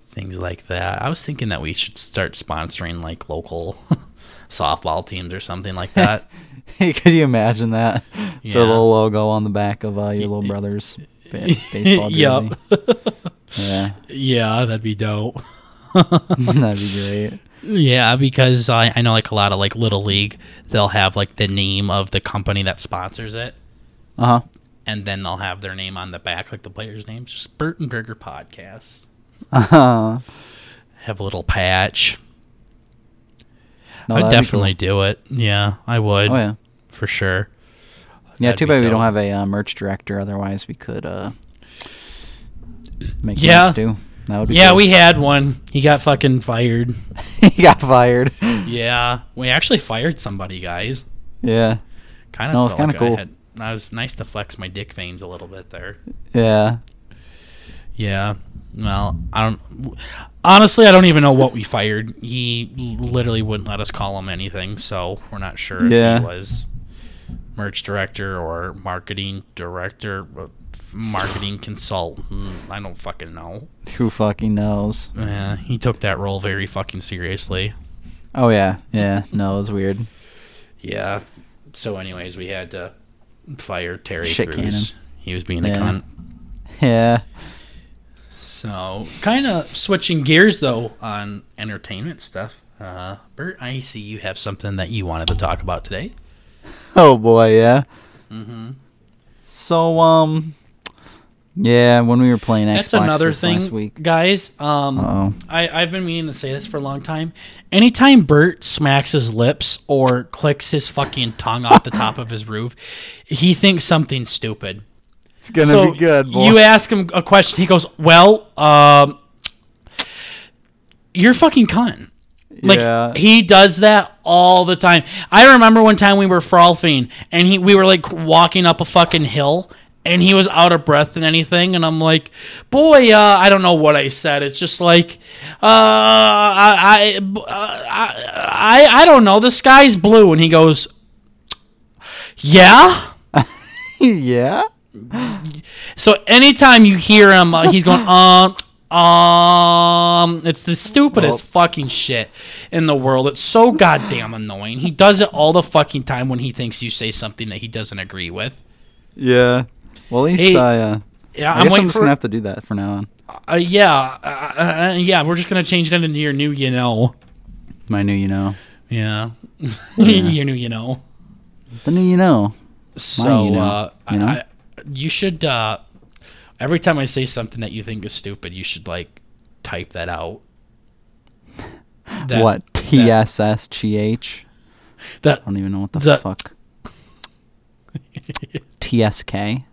things like that. I was thinking that we should start sponsoring like local softball teams or something like that. Could you imagine that? So Yeah. a little logo on the back of uh, your little brother's baseball jersey. Yeah, yeah, that'd be dope. that'd be great. Yeah, because I, I know like a lot of like little league, they'll have like the name of the company that sponsors it, Uh huh. and then they'll have their name on the back, like the player's name, just Burton Burger Podcast. Uh-huh. Have a little patch. No, I'd definitely do it. Yeah, I would. Oh yeah. for sure. Yeah. That'd too bad we don't have a uh, merch director. Otherwise, we could uh make Yeah. merch too. That would be Yeah, cool. we had one. He got fucking fired. he got fired. Yeah, we actually fired somebody, guys. Yeah. Kind of. No, it's kinda like I cool. had- I was nice to flex my dick veins a little bit there. Yeah. Yeah. Well, I don't. Honestly, I don't even know what we fired. He literally wouldn't let us call him anything, so we're not sure Yeah. if he was merch director or marketing director, uh, marketing consultant. I don't fucking know. Who fucking knows? Yeah, he took that role very fucking seriously. Oh yeah. Yeah. No, it was weird. Yeah. So, anyways, we had to fire Terry Shit Crews. cannon. He was being a cunt. Yeah. So, kind of switching gears though on entertainment stuff. Uh, Bert, I see you have something that you wanted to talk about today. Oh boy, yeah. Mm-hmm. So um, yeah, when we were playing Xbox That's another thing, last week. guys. Um, Uh-oh. I, I've been meaning to say this for a long time. Anytime Bert smacks his lips or clicks his fucking tongue off the top of his roof, he thinks something stupid. It's gonna so be good, boy. You ask him a question, he goes, "Well, um, you're fucking cunt." Like Yeah. he does that all the time. I remember one time we were frolfing and he we were like walking up a fucking hill and he was out of breath and anything and I'm like, "Boy, uh, I don't know what I said. It's just like uh I I, I I I don't know. The sky's blue." And he goes, "Yeah?" yeah. So anytime you hear him, uh, he's going um um. It's the stupidest fucking shit in the world. It's so goddamn annoying. He does it all the fucking time when he thinks you say something that he doesn't agree with. Yeah. Well, at least Hey, I. Uh, Yeah, I I'm just for. gonna have to do that from now on. uh, yeah, uh, uh, yeah. We're just gonna change that into your new, you know. My new, you know, Yeah, your new, you know. the new, you know. So you know, uh, you know? I, I, you should uh, every time I say something that you think is stupid, you should like type that out. That- what T S S G H? That I don't even know what the, The- fuck. T S K.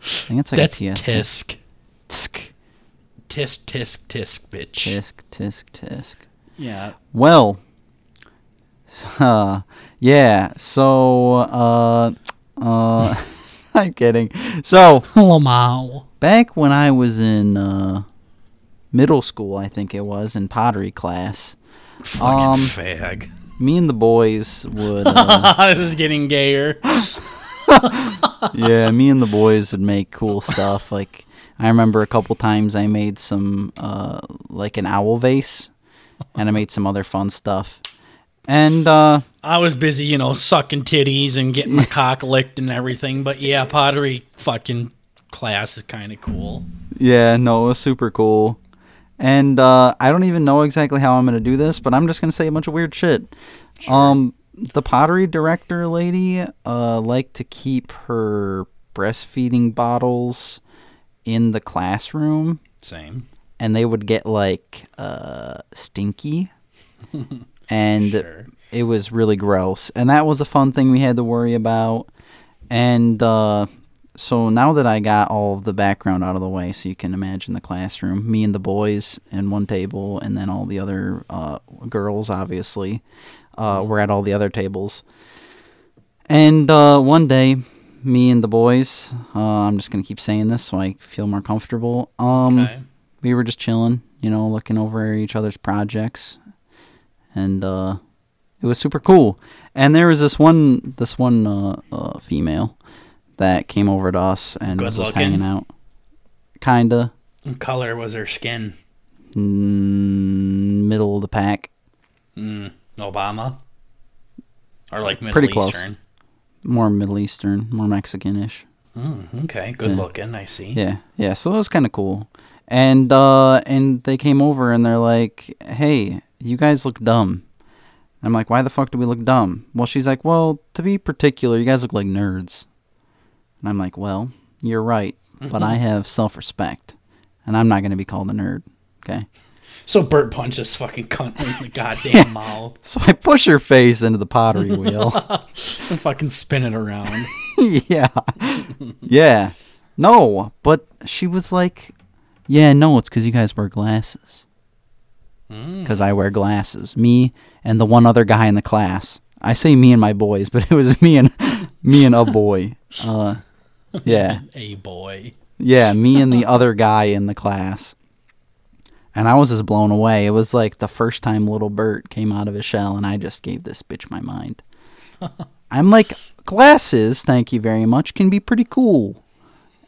I think it's like that's a TSK. tisk Tsk, tisk tisk tisk bitch. tisk, tisk, tisk. Yeah. Well, uh, yeah. So, uh, uh, I'm kidding. So, back when I was in uh, middle school, I think it was in pottery class, Fucking Um, fag. me and the boys would. Uh, this is getting gayer. yeah, me and the boys would make cool stuff. Like I remember a couple times I made some uh like an owl vase and I made some other fun stuff. And uh I was busy, you know, sucking titties and getting my cock licked and everything. But yeah, pottery fucking class is kind of cool. yeah, no, it was super cool. And uh I don't even know exactly how I'm going to do this, but I'm just going to say a bunch of weird shit. Um the pottery director lady uh liked to keep her breastfeeding bottles in the classroom Same. and they would get like uh stinky and Sure. it was really gross and that was a fun thing we had to worry about and uh so now that I got all of the background out of the way, so you can imagine the classroom, me and the boys in one table, and then all the other uh, girls, obviously, uh, were at all the other tables. And uh, one day, me and the boys, uh, I'm just gonna keep saying this so I feel more comfortable. Um, Okay. we were just chilling, you know, looking over each other's projects, and uh, it was super cool. And there was this one, this one uh, uh, female that came over to us and Good was just looking? hanging out. Kinda What color was her skin? mm, middle of the pack, Mm, Obama? Or like Middle Pretty close. Eastern? more Middle Eastern, more Mexican-ish. Mm, okay, good Yeah. looking. I see. Yeah, yeah. So it was kind of cool. And uh, and they came over and they're like, "Hey, you guys look dumb." I'm like, "Why the fuck do we look dumb?" Well, she's like, "Well, to be particular, you guys look like nerds." And I'm like, "Well, you're right, but I mm-hmm. have self-respect, and I'm not going to be called a nerd." Okay. So Bert punches fucking cunt in the goddamn mouth So I push her face into the pottery wheel. and fucking spin it around. yeah. Yeah. No, but she was like, "Yeah, no, it's cuz you guys wear glasses." Mm. Cuz I wear glasses. Me and the one other guy in the class. I say me and my boys, but it was me and me and a boy. Uh yeah. A boy. Yeah, me and the other guy in the class. And I was just blown away. It was like the first time little Bert came out of his shell, and I just gave this bitch my mind. I'm like, glasses, thank you very much, can be pretty cool.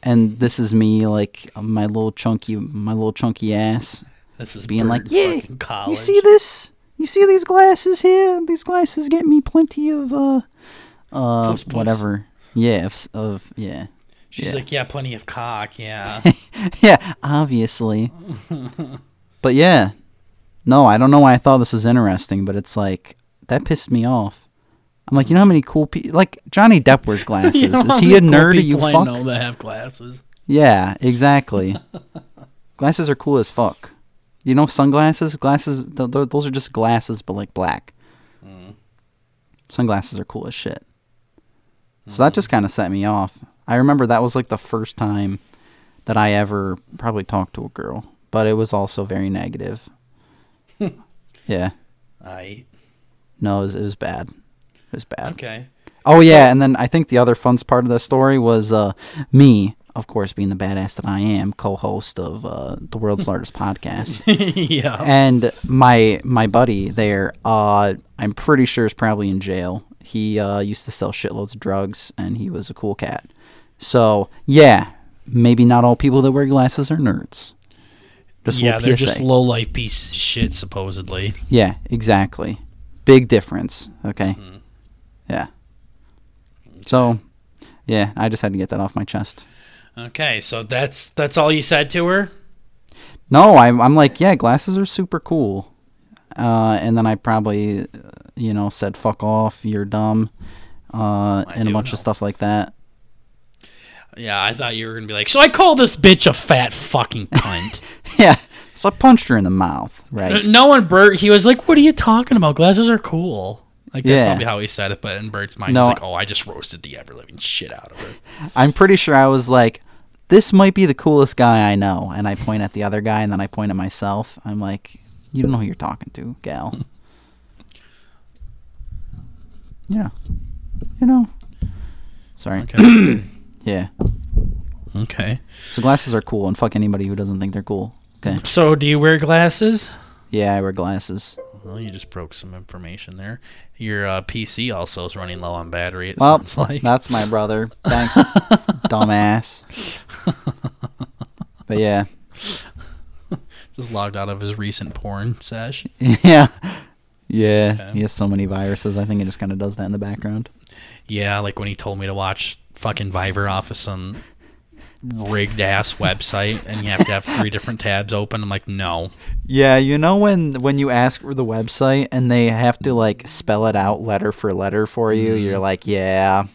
And this is me, like my little chunky, my little chunky ass, This is being like, yeah, college. you see this? You see these glasses here? These glasses get me plenty of uh, uh, Puss, puss. whatever. Yeah, of, of yeah. She's yeah. like, yeah, plenty of cock, yeah. yeah, obviously. but yeah, no, I don't know why I thought this was interesting, but it's like that pissed me off. I'm like, you know how many cool people like Johnny Depp wears glasses? You know Is he a cool nerd? Are you people I fuck? know that have glasses. Yeah, exactly. glasses are cool as fuck. You know sunglasses? Glasses, th- th- those are just glasses, but like black. Mm. Sunglasses are cool as shit. So that just kind of set me off. I remember that was like the first time that I ever probably talked to a girl, but it was also very negative. yeah. I No, it was, it was bad. It was bad. okay. Oh yeah, and then I think the other fun part of the story was uh, me, of course, being the badass that I am, co-host of uh, the world's largest podcast, yeah. and my my buddy there, uh, I'm pretty sure is probably in jail. He uh, used to sell shitloads of drugs, and he was a cool cat. So yeah, maybe not all people that wear glasses are nerds. Just yeah, they're PSA. just low life piece of shit, supposedly. Yeah, exactly. Big difference. Okay. Mhm. Yeah. So, yeah, I just had to get that off my chest. Okay, so that's that's all you said to her. No, I'm, I'm like, yeah, glasses are super cool. Uh, and then I probably, uh, you know, said fuck off, you're dumb, uh, and a bunch know. of stuff like that. Yeah, I thought you were gonna be like, so I call this bitch a fat fucking cunt. yeah. So I punched her in the mouth, right? no one, Bert. He was like, "What are you talking about? Glasses are cool." Like that's Yeah. probably how he said it, but in Bert's mind, No. he's like, "Oh, I just roasted the ever living shit out of her." I'm pretty sure I was like, this might be the coolest guy I know. And I point at the other guy, and then I point at myself. I'm like, you don't know who you're talking to, gal. yeah. You know. Sorry. Okay. Yeah. okay. So glasses are cool, and fuck anybody who doesn't think they're cool. Okay. So, do you wear glasses? Yeah, I wear glasses. Well, you just broke some information there. Your uh, PC also is running low on battery. It Well, sounds like. that's my brother. Thanks, dumbass. But yeah, just logged out of his recent porn sesh. yeah, yeah. Okay. He has so many viruses. I think it just kind of does that in the background. Yeah, like when he told me to watch fucking Viber off of some rigged ass website, and you have to have three different tabs open. I'm like, no. Yeah, you know when when you ask for the website and they have to like spell it out letter for letter for you, you're like, yeah,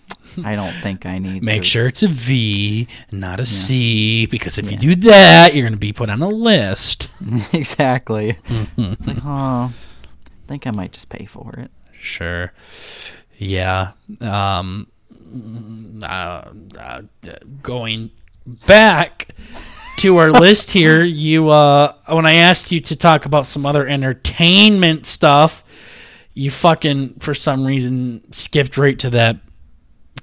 I don't think I need. Mm. Make to. sure it's a V, not a C, because if you do that, you're going to be put on a list. exactly. It's like, oh, I think I might just pay for it. Sure. Yeah. Um, uh, uh, going back to our list here, you uh, when I asked you to talk about some other entertainment stuff, you fucking for some reason skipped right to that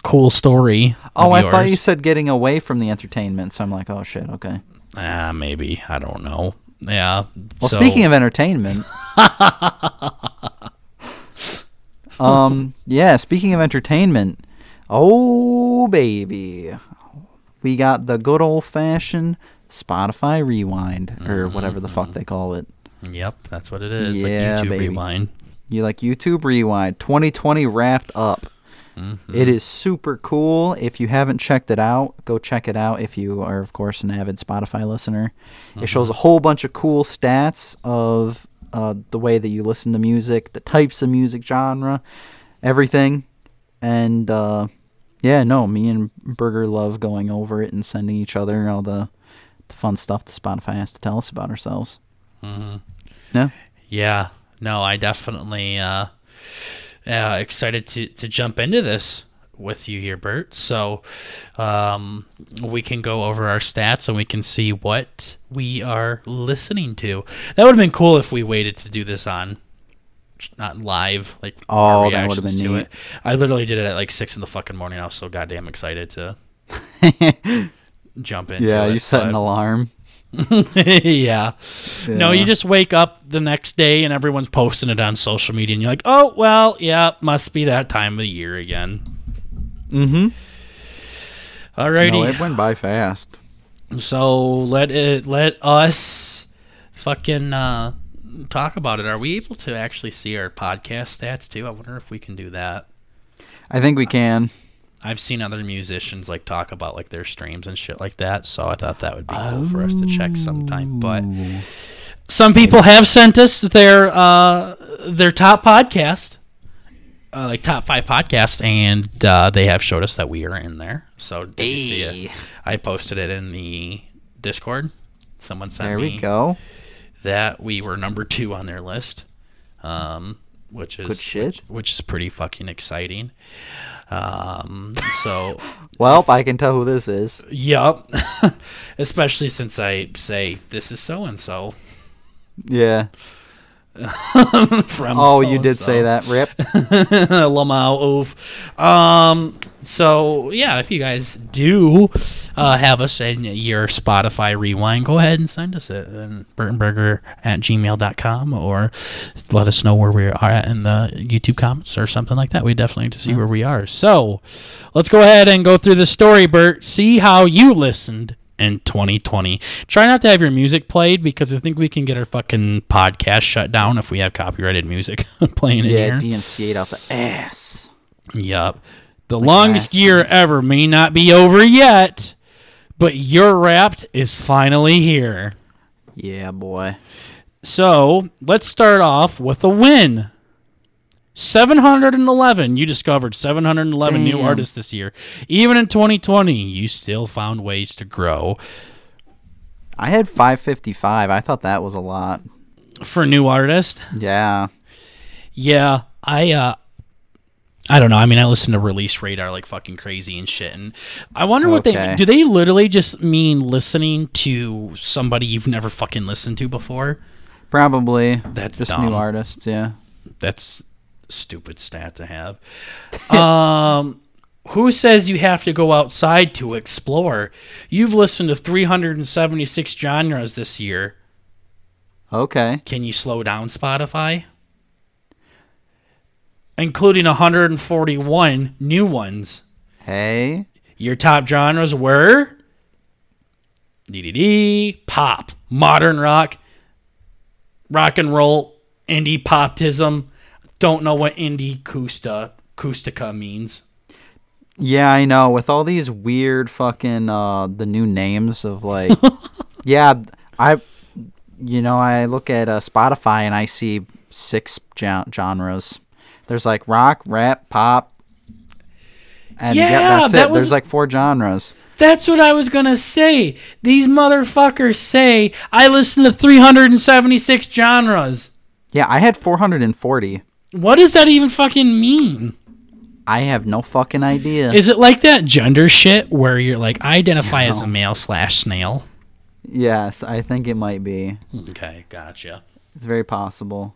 cool story. Oh, I thought you said getting away from the entertainment. So I'm like, oh shit, okay. Ah, maybe I don't know. Yeah. Well, speaking of entertainment, um, yeah, speaking of entertainment, oh baby, we got the good old fashioned Spotify Rewind or whatever the fuck they call it. yep, that's what it is. Yeah, like YouTube baby. Rewind. You like YouTube Rewind 2020 wrapped up. Mhm. It is super cool. If you haven't checked it out, go check it out. If you are, of course, an avid Spotify listener, it shows a whole bunch of cool stats of uh, the way that you listen to music, the types of music genre, everything. And uh, yeah, no, me and Burger love going over it and sending each other all the, the fun stuff that Spotify has to tell us about ourselves. Mhm. Yeah. Yeah, no, I definitely uh, uh, excited to to jump into this with you here, Bert. So um, we can go over our stats and we can see what we are listening to. That would have been cool if we waited to do this on. Not live, like Oh, that would've reactions been to neat. it. I literally did it at like six in the fucking morning. I was so goddamn excited to jump into yeah, it. you set an alarm. yeah. No, you just wake up the next day and everyone's posting it on social media, and you're like, oh, well, yeah, must be that time of the year again. Mm-hmm. Alrighty. No, it went by fast. so let it let us fucking uh, talk about it. Are we able to actually see our podcast stats too? I wonder if we can do that. I think we can. I've seen other musicians like talk about like their streams and shit like that, so I thought that would be cool for us to check sometime. But some people have sent us their uh, their top podcast, uh, like top five podcasts, and uh, they have showed us that we are in there. So did you see it? I posted it in the Discord. Someone sent There me There we go. That we were number two on their list, um, which is Good shit. Which, which is pretty fucking exciting. Um, so Well, I can tell who this is. Yup. Especially since I say this is so and so Yeah. from. Oh, you did say that. Rip. Lamau oof. Um. So yeah, if you guys do uh, have us in your Spotify rewind, go ahead and send us it at burtonburger at gmail.com or let us know where we are at in the YouTube comments or something like that. We definitely need to see where we are. So let's go ahead and go through the story, Bert. See how you listened in 2020. Try not to have your music played because I think we can get our fucking podcast shut down if we have copyrighted music playing in Yeah, here. DMCA'd out the ass. Yup. The longest last year ever may not be over yet, but your wrapped is finally here. Yeah, boy. So let's start off with a win. 711. You discovered 711 new artists this year. Even in 2020, you still found ways to grow. I had 555. I thought that was a lot. For new artists, Yeah. Yeah, I uh I don't know. I mean, I listen to Release Radar like fucking crazy and shit. And I wonder what they Okay. do. They literally just mean listening to somebody you've never fucking listened to before. Probably. That's just dumb. new artists, yeah. That's stupid stat to have. um, who says you have to go outside to explore? You've listened to 376 genres this year. Okay. Can you slow down Spotify? Including 141 new ones. Hey. Your top genres were DDD, pop, modern rock, rock and roll, indie poptism. Don't know what indie custa acoustica means. Yeah, I know. With all these weird fucking uh the new names of like Yeah, I you know, I look at uh, Spotify and I see six gen- genres. There's like rock, rap, pop. And yeah, Yeah, that's that it. was- There's like four genres. That's what I was gonna say. These motherfuckers say I listen to 376 genres. Yeah, I had 440. What does that even fucking mean? I have no fucking idea. Is it like that gender shit where you're like, I identify as a male slash snail? yes, I think it might be. Okay, gotcha. It's very possible.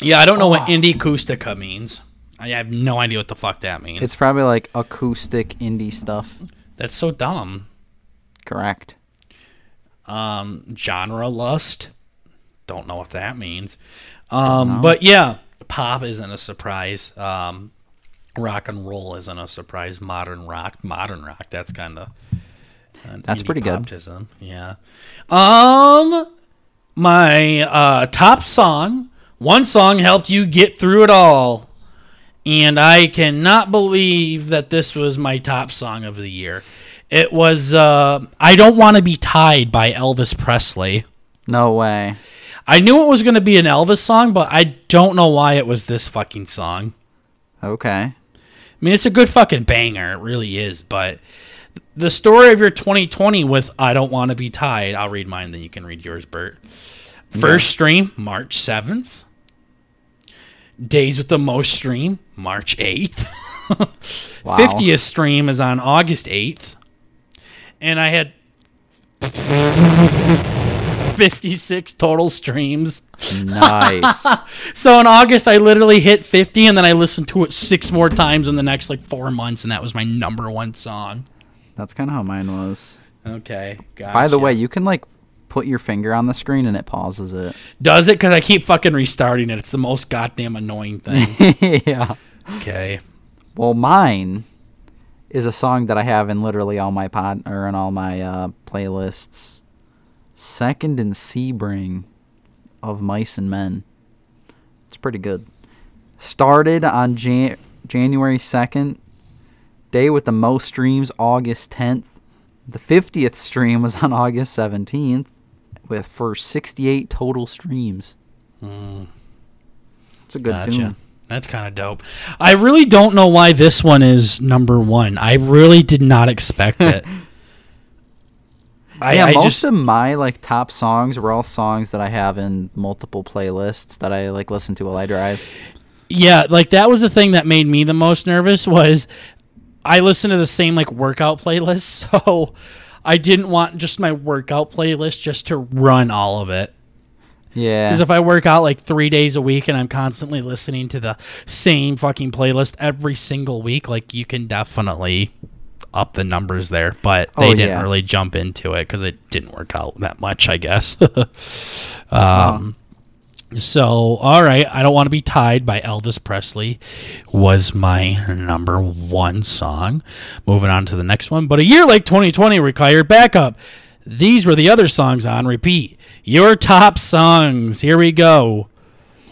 Yeah, I don't know what indie acoustica means. I have no idea what the fuck that means. It's probably like acoustic indie stuff. That's so dumb. Correct. Um, genre lust. Don't know what that means. Um, but yeah, pop isn't a surprise. Um, rock and roll isn't a surprise. Modern rock, modern rock. That's kind of That's pretty good. Yeah. Um, my uh, top song. One song helped you get through it all, and I cannot believe that this was my top song of the year. It was uh, "I Don't Want to Be Tied" by Elvis Presley. No way. I knew it was going to be an Elvis song, but I don't know why it was this fucking song. Okay. I mean, it's a good fucking banger. It really is. But the story of your 2020 with I Don't Want to Be Tied, I'll read mine, then you can read yours, Bert. First stream, March 7th. Days with the most stream, March 8th. Wow. 50th stream is on August 8th. And I had 56 total streams. Nice. So in August, I literally hit 50, and then I listened to it six more times in the next like four months, and that was my number one song. That's kind of how mine was. Okay, gotcha. By the way, you can like put your finger on the screen and it pauses it. does it? Because I keep fucking restarting it. It's the most goddamn annoying thing. yeah. okay. Well, mine is a song that I have in literally all my pod or in all my uh, playlists. Second and Sebring of Mice and Men. It's pretty good. Started on Jan- January 2nd. Day with the most streams, August 10th. The 50th stream was on August 17th with for 68 total streams. Hmm. It's a good Gotcha. tune. That's kind of dope. I really don't know why this one is number one. I really did not expect it. I, yeah, I most just of my like top songs were all songs that I have in multiple playlists that I like listen to while I drive. yeah, like that was the thing that made me the most nervous was I listen to the same like workout playlist, so I didn't want just my workout playlist just to run all of it. Yeah. Because if I work out like three days a week and I'm constantly listening to the same fucking playlist every single week, like you can definitely up the numbers there. But they Oh, didn't yeah. really jump into it because it didn't work out that much, I guess. um, So, all right, I don't want to be tied by Elvis Presley was my number one song. Moving on to the next one, but a year like 2020 required backup. These were the other songs on repeat. Your top songs. Here we go.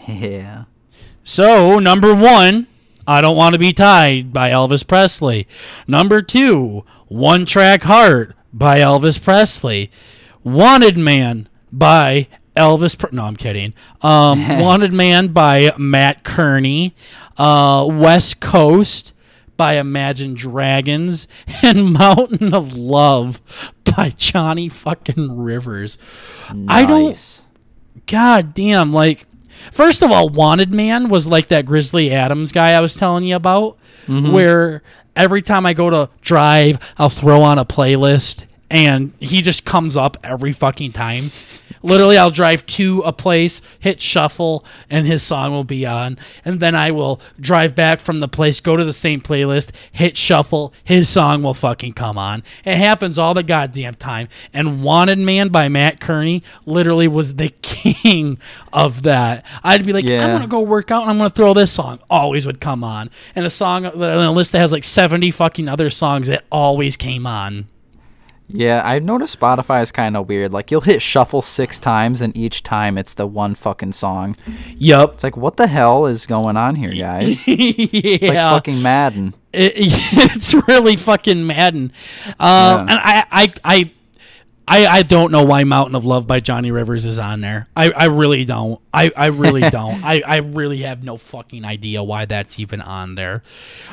Yeah. So, number one, I Don't Want to Be Tied by Elvis Presley. Number two, One Track Heart by Elvis Presley. Wanted Man by Elvis. Pre- no, I'm kidding. Um, Wanted Man by Mat Kearney. Uh, West Coast by Imagine Dragons. And Mountain of Love by Johnny fucking Rivers. I don't God damn, like first of all, Wanted Man was like that Grizzly Adams guy I was telling you about, where every time I go to drive, I'll throw on a playlist and he just comes up every fucking time. Literally, I'll drive to a place, hit shuffle, and his song will be on. And then I will drive back from the place, go to the same playlist, hit shuffle, his song will fucking come on. It happens all the goddamn time. And Wanted Man by Mat Kearney literally was the king of that. I'd be like, I'm going to go work out and I'm going to throw this song. Always would come on. And a song, on a list that has like 70 fucking other songs that always came on. Yeah, I noticed Spotify is kind of weird. Like you'll hit shuffle six times, and each time it's the one fucking song. Yup. It's like, what the hell is going on here, guys? yeah. It's like fucking Madden. It, it's really fucking Madden. Um, Yeah. And I, I, I, I, I don't know why Mountain of Love by Johnny Rivers is on there. I, I really don't. I, I really don't. I, I really have no fucking idea why that's even on there.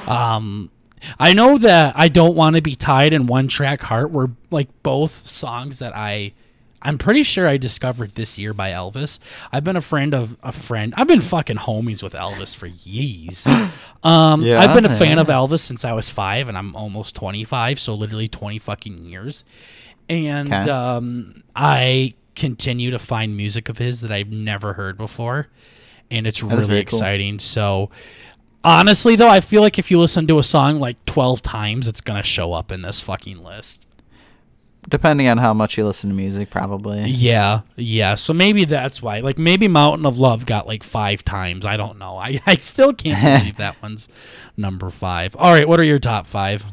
Um, I know that I don't want to be tied in one track heart were like both songs that I I'm pretty sure I discovered this year by Elvis. I've been a friend of a friend. I've been fucking homies with Elvis for years. Um, Yeah, I've been a fan yeah. of Elvis since I was five, and I'm almost 25, so literally 20 fucking years. And Okay. um, I continue to find music of his that I've never heard before, and it's really cool. exciting. So, honestly, though, I feel like if you listen to a song like 12 times, it's gonna show up in this fucking list. Depending on how much you listen to music, probably. Yeah, yeah. So maybe that's why. Like maybe Mountain of Love got like five times. I don't know. I, I still can't believe that one's number five. All right, what are your top five?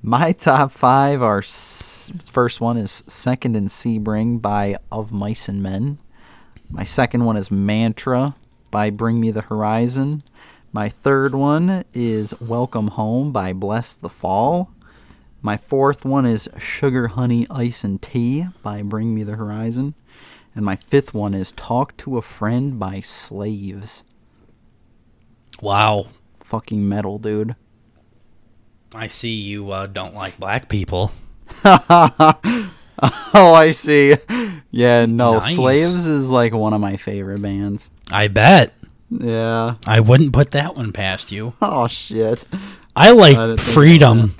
My top five are s- first one is Second and Sebring by Of Mice and Men. My second one is Mantra by Bring Me the Horizon. My third one is Welcome Home by Blessthefall. My fourth one is Sugar, Honey, Ice, and Tea by Bring Me the Horizon. And my fifth one is Talk to a Friend by Slaves. Wow, Fucking metal, dude. I see you uh, don't like black people. oh, I see. Yeah, no, Nice. Slaves is like one of my favorite bands. I bet. Yeah. I wouldn't put that one past you. Oh shit. I like I didn't think freedom and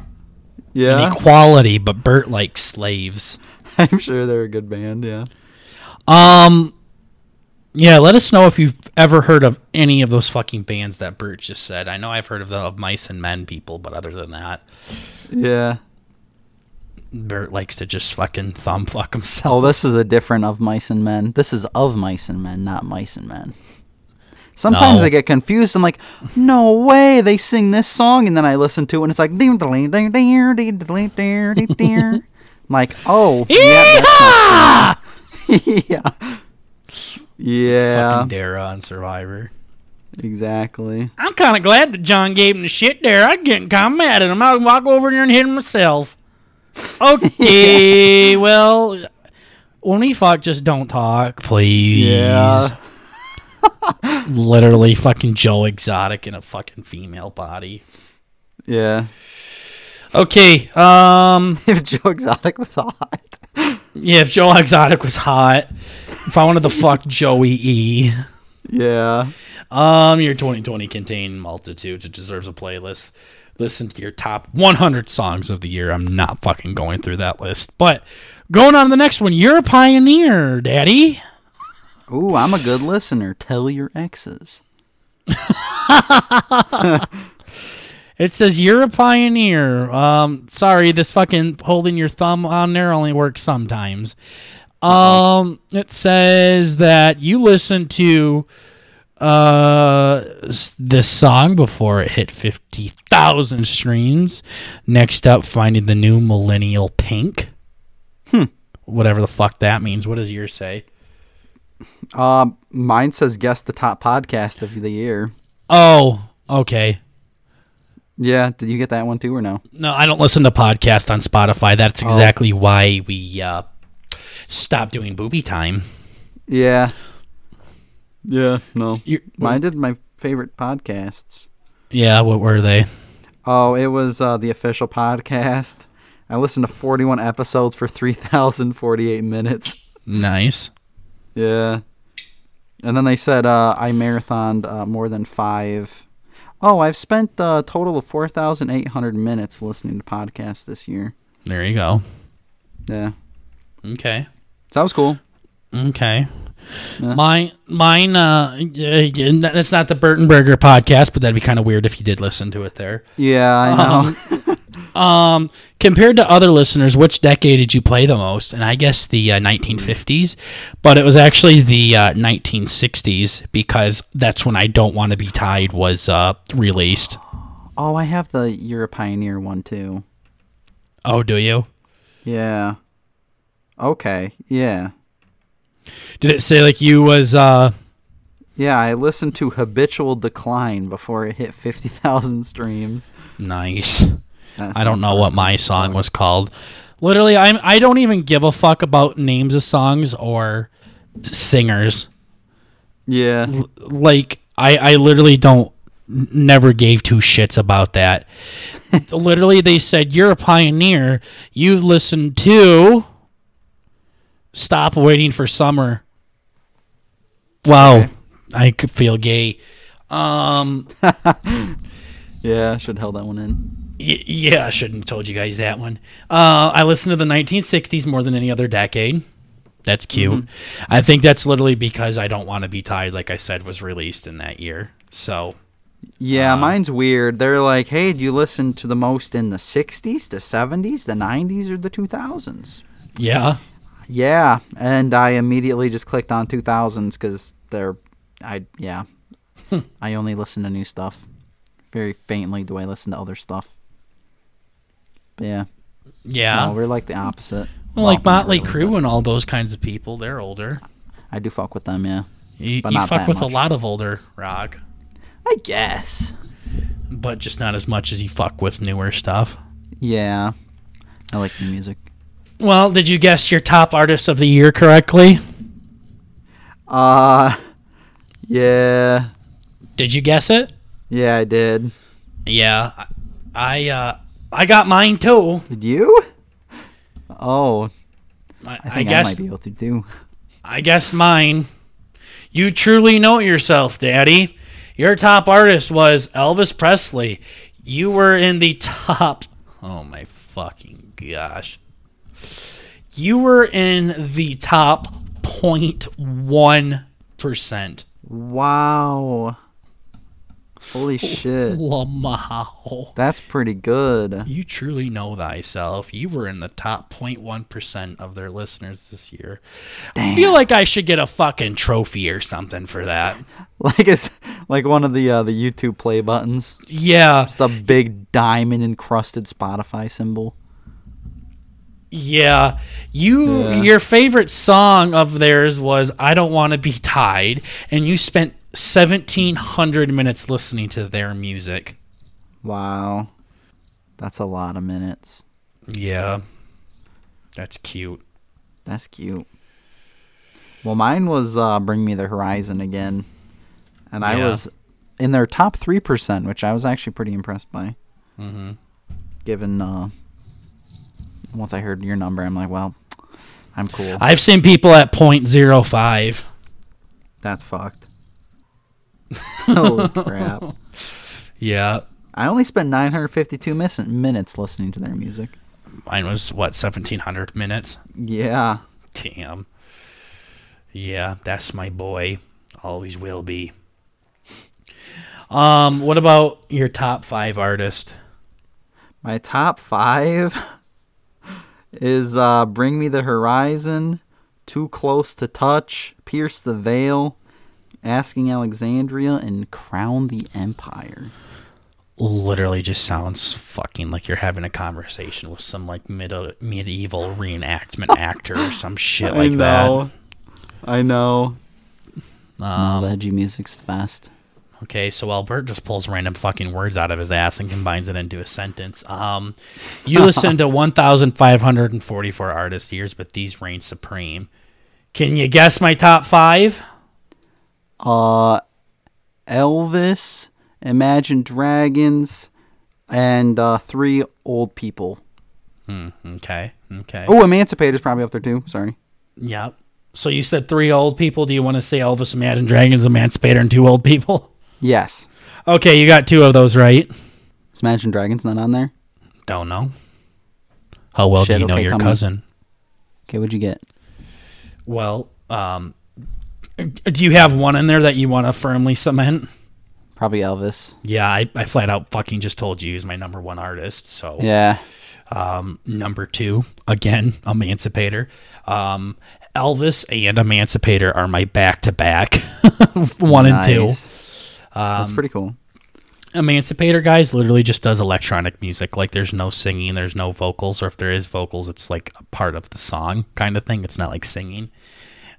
Yeah. equality, but Bert likes slaves. I'm sure they're a good band. Yeah. Um, yeah. Let us know if you've ever heard of any of those fucking bands that Bert just said. I know I've heard of the of Mice and Men people, but other than that, Yeah. Bert likes to just fucking thumb fuck himself. Oh, this is a different of Mice and Men. This is of Mice and Men, not Mice and Men. Sometimes No. I get confused. I'm like, no way, they sing this song, and then I listen to it, and it's like, ding, ding, ding, ding, ding, ding, ding, ding, ding. I'm like, oh, yeah, yeah, yeah, Fucking Dara on Survivor. exactly. I'm kind of glad that John gave him the shit there. I'd get kind of mad at him. I'd walk over there and hit him myself. Okay, well, when we fuck, just don't talk, please. Yeah. Literally fucking Joe Exotic in a fucking female body. Yeah. Okay, um, If Joe Exotic was hot. yeah, if Joe Exotic was hot, if I wanted to fuck Joey E. Yeah. Um, your 2020 contained multitudes. It deserves a playlist. Listen to your top 100 songs of the year. I'm not fucking going through that list. But going on to the next one, you're a pioneer, Daddy. Ooh, I'm a good listener. Tell your exes. It says you're a pioneer. Um, sorry, this fucking holding your thumb on there only works sometimes. Um, it says that you listened to uh this song before it hit 50,000 streams. Next up, finding the new Millennial Pink. Hmm. Whatever the fuck that means. What does yours say? Uh, mine says guess the top podcast of the year. Oh, okay. Yeah, did you get that one too or no? No, I don't listen to podcasts on Spotify. That's exactly why we uh, stopped doing booby time. Yeah. Yeah, no. You're, Mine did my favorite podcasts. yeah, what were they? Oh, it was uh, the official podcast. I listened to 41 episodes for 3,048 minutes. Nice. Yeah. And then they said uh, I marathoned uh, more than five. Oh, I've spent a total of 4,800 minutes listening to podcasts this year. There you go. Yeah. Okay. So that was cool. Okay. Yeah. My mine uh uh, that's not the Burton Burger podcast, but that'd be kind of weird if you did listen to it there. Yeah, I know. Um compared to other listeners, which decade did you play the most? And I guess the uh, 1950s, but it was actually the uh, 1960s because that's when I don't want to be tied was uh released. oh, I have the You're a Pioneer one too. Oh, do you? Yeah. Okay. Yeah. Did it say like you was uh Yeah, I listened to Habitual Decline before it hit 50,000 streams. nice? I don't know what my song was called. Literally, I'm I don't even give a fuck about names of songs or singers. Yeah. L- Like I I literally don't never gave two shits about that. literally, they said you're a pioneer. You've listened to Stop Waiting for Summer. Wow, Okay. I could feel gay. Um, Yeah, I should have held that one in. Y- yeah, I shouldn't have told you guys that one. Uh, I listened to the 1960s more than any other decade. That's cute. I think that's literally because I Don't Want to Be Tied, like I said, was released in that year. So, Yeah, Uh, mine's weird. They're like, hey, do you listen to the most in the 60s, the 70s, the 90s, or the 2000s? yeah. Yeah, and I immediately just clicked on 2000s because they're, I, yeah. I only listen to new stuff. Very faintly do I listen to other stuff. Yeah. Yeah. No, we're like the opposite. well, like Motley really, Crue and all those kinds of people, they're older. I do fuck with them, yeah. You, But you not fuck with a lot of older rock, I guess. but just not as much as you fuck with newer stuff. Yeah. I like new music. Well, did you guess your top artist of the year correctly? Uh, yeah. Did you guess it? Yeah, I did. Yeah. I I, uh, I got mine too. Did you? Oh, I, I I, think I, guess might be able to do. I guess mine. You truly know yourself, Daddy. Your top artist was Elvis Presley. You were in the top. Oh my fucking gosh. You were in the top 0.1%. Wow. Holy shit. Wow. That's pretty good. You truly know thyself. You were in the top 0.1% of their listeners this year. I feel like I should get a fucking trophy or something for that. Like it's like one of the uh, the YouTube play buttons. Yeah. Just a big diamond encrusted Spotify symbol. Yeah. You Yeah. your favorite song of theirs was I Don't Want to Be Tied and you spent 1700 minutes listening to their music. Wow. That's a lot of minutes. Yeah. That's cute. That's cute. Well, mine was uh, Bring Me the Horizon again. And I Yeah. was in their top 3%, which I was actually pretty impressed by. Mhm. Given, uh, once I heard your number, I'm like, well, I'm cool. I've seen people at 0.05. That's fucked. Holy crap. Yeah. I only spent 952 mis- minutes listening to their music. Mine was what 1700 minutes. Yeah. Damn. Yeah, that's my boy. Always will be. Um, what about your top five artist? My top five is uh, Bring Me the Horizon, Too Close to Touch, Pierce the Veil, Asking Alexandria, and Crown the Empire. Literally just sounds fucking like you're having a conversation with some like mid- medieval reenactment actor or some shit like that. I know. Um, no, the music's the best. Okay, so Albert just pulls random fucking words out of his ass and combines it into a sentence. Um, you listen to 1,544 artist years, but these reign supreme. Can you guess my top five? Uh, Elvis, Imagine Dragons, and uh, three old people. Hmm, okay, okay. Oh, Emancipator's probably up there too. Sorry. Yep. So you said three old people. Do you want to say Elvis, Imagine Dragons, Emancipator, and two old people? Yes. Okay, you got two of those right. Is Imagine Dragons not on there? Don't know. How well Shit, do you know okay, your tell me. cousin? Okay, what'd you get? Well, um, do you have one in there that you want to firmly cement? Probably Elvis. Yeah, I, I flat out fucking just told you he's my number one artist. So, Yeah. um, number two, again, Emancipator. Um, Elvis and Emancipator are my back to back, one and two. Nice. That's pretty cool. Emancipator guys literally just does electronic music. Like there's no singing, there's no vocals, or if there is vocals, it's like a part of the song kind of thing. It's not like singing.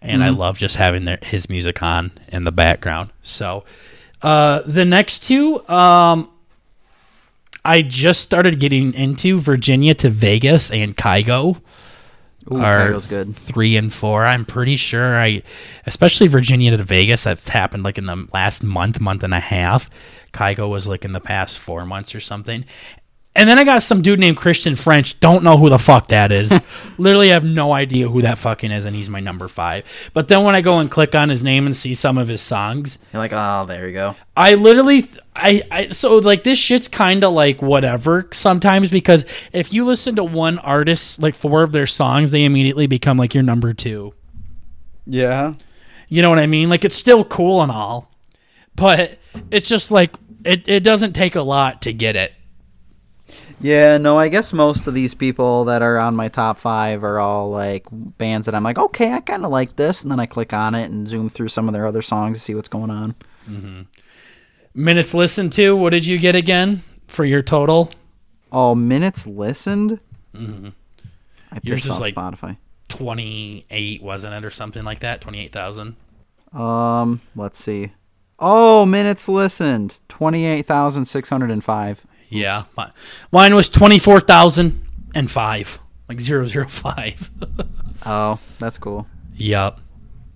And I love just having their, his music on in the background. So uh, the next two, um, I just started getting into Virginia to Vegas and Kygo Ooh, are Kygo's good. three and four. I'm pretty sure I, especially Virginia to Vegas, that's happened like in the last month, month and a half. Kygo was like in the past four months or something. And then I got some dude named Christian French. Don't know who the fuck that is. Literally have no idea who that fucking is, and he's my number five. But then when I go and click on his name and see some of his songs, You're like, oh, there you go. I literally, I, I, so like this shit's kind of like whatever sometimes because if you listen to one artist, like four of their songs, they immediately become like your number two. Yeah. You know what I mean? Like it's still cool and all, but it's just like it, it doesn't take a lot to get it. Yeah, no, I guess most of these people that are on my top five are all like bands that I'm like, okay, I kind of like this, and then I click on it and zoom through some of their other songs to see what's going on. Minutes listened to. What did you get again for your total? Oh, minutes listened. I Mm-hmm. Yours pissed is like- Spotify. Twenty eight, wasn't it, or something like that? Twenty eight thousand. Um, let's see. Oh, minutes listened. Twenty-eight thousand six hundred and five. Yeah, mi- mine was twenty four thousand and five, like zero zero five. Oh, that's cool. yep.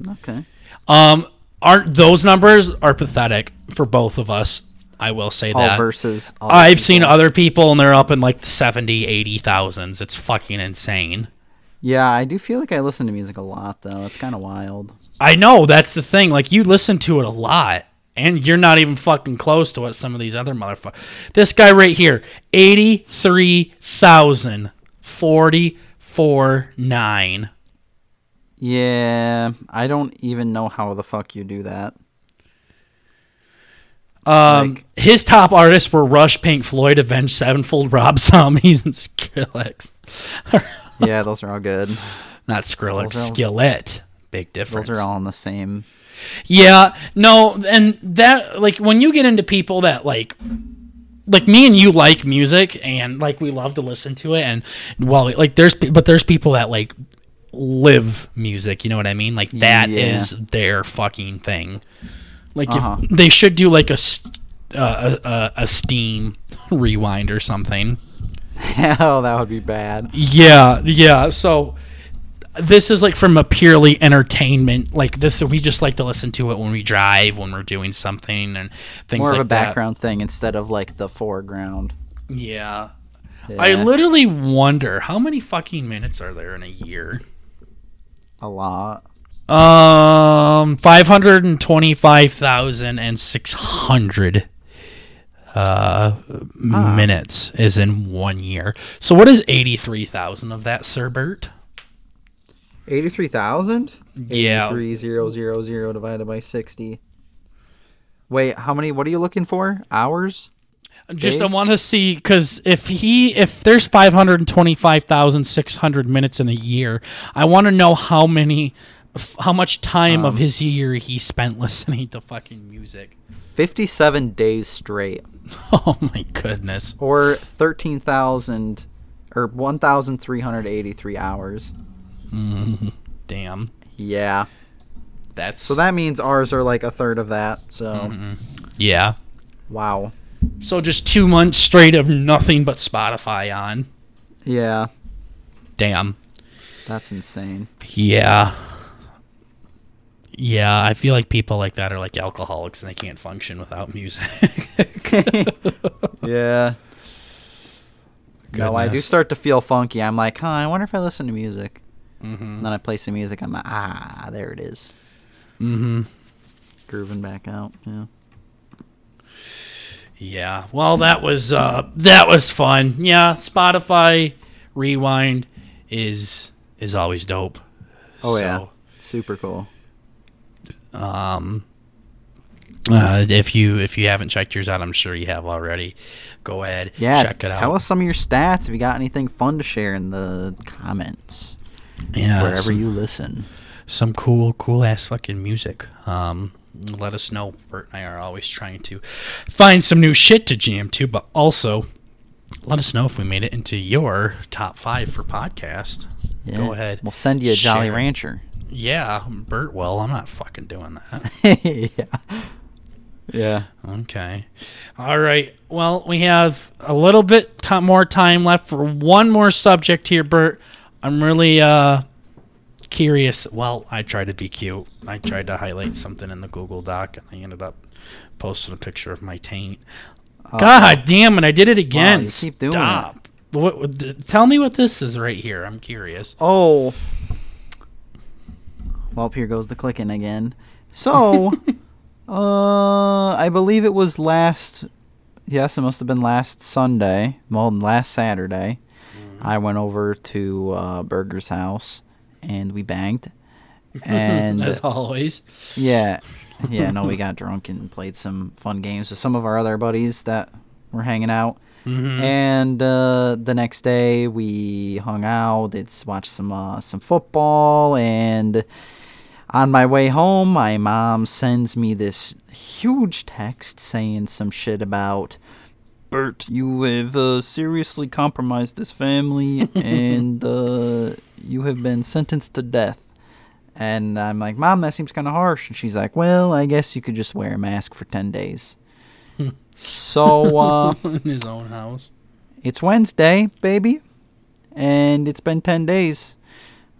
Okay. Um, aren't those numbers are pathetic for both of us? I will say All that. versus. other I've seen other people and they're up in like the 70, 80,000s. It's fucking insane. Yeah, I do feel like I listen to music a lot though. It's kind of wild. I know that's the thing. Like you listen to it a lot and you're not even fucking close to what some of these other motherfuckers. This guy right here, 83,000 44 9. Yeah, I don't even know how the fuck you do that. Um, Like- his top artists were Rush, Pink Floyd, Avenged Sevenfold, Rob Zombies, and Skrillex. Yeah, those are all good. Not Skrillex, all- Skillet. Big difference. Those are all in the same. Yeah, no, and that like when you get into people that like like me and you like music and like we love to listen to it and well like there's but there's people that like live music, you know what I mean? Like that is Yeah. their fucking thing. Like Uh-huh. if they should do like a uh, a, a a Steam rewind or something. Hell, that would be bad. Yeah, yeah. So this is like from a purely entertainment. Like this, we just like to listen to it when we drive, when we're doing something, and things More like of a that. background thing instead of like the foreground. Yeah. Yeah, I literally wonder how many fucking minutes are there in a year. a lot. Um, five hundred and twenty-five thousand and six hundred uh minutes is in one year. So what is eighty-three thousand of that, Sir Bert? Eighty-three thousand. Yeah. Three zero zero zero divided by sixty. Wait, how many? What are you looking for? Hours? Just I want to see because if he if there's five hundred and twenty five thousand six hundred minutes in a year, I want to know how many, f- how much time of um, his year he spent listening to fucking music. Fifty-seven days straight, Oh my goodness. or thirteen thousand, or one thousand three hundred eighty-three hours. Damn. Yeah. That's So that means ours are like a third of that. So Mm-hmm. yeah. wow. So just two months straight of nothing but Spotify on. Yeah, Damn. that's insane. Yeah. Yeah, I feel like people like that are like alcoholics and they can't function without music. Yeah. No, I do start to feel funky. I'm like, huh, I wonder if I listen to music. Mhm. And then I play some music. I'm like, ah, there it is. Mm-hmm. Grooving back out. Yeah. Yeah. Well, that was uh that was fun. Yeah, Spotify Rewind is is always dope. Oh, yeah. Super cool. Um uh, if you if you haven't checked yours out, I'm sure you have already. Go ahead, Yeah. check it out. Tell us some of your stats if you got anything fun to share in the comments. Yeah, wherever some, you listen. some cool cool ass fucking music. Um, let us know. Bert and I are always trying to find some new shit to jam to, but also let us know if we made it into your top five for podcast. Yeah. Go ahead. We'll send you a Jolly Rancher. Yeah, Bert Well, I'm not fucking doing that. yeah. Yeah. Okay. All right. Well, we have a little bit ti more time left for one more subject here, Bert. I'm really uh curious. Well, I tried to be cute. I tried to highlight something in the Google Doc, and I ended up posting a picture of my taint. God damn it! I did it again. You keep doing it. Stop. What, what, tell me what this is right here. I'm curious. Oh. Well, here goes the clicking again. So, uh, I believe it was last. Yes, it must have been last Sunday. Well, last Saturday. I went over to uh, Burger's house and we banged. And As always. yeah, yeah. No, we got drunk and played some fun games with some of our other buddies that were hanging out. Mhm. And uh, the next day we hung out. It's watched some uh, some football, and on my way home, my mom sends me this huge text saying some shit about. Bert, you have uh, seriously compromised this family, and uh, you have been sentenced to death. And I'm like, Mom, that seems kind of harsh. And she's like, Well, I guess you could just wear a mask for 10 days. so, uh, in his own house. it's Wednesday, baby, and it's been 10 days.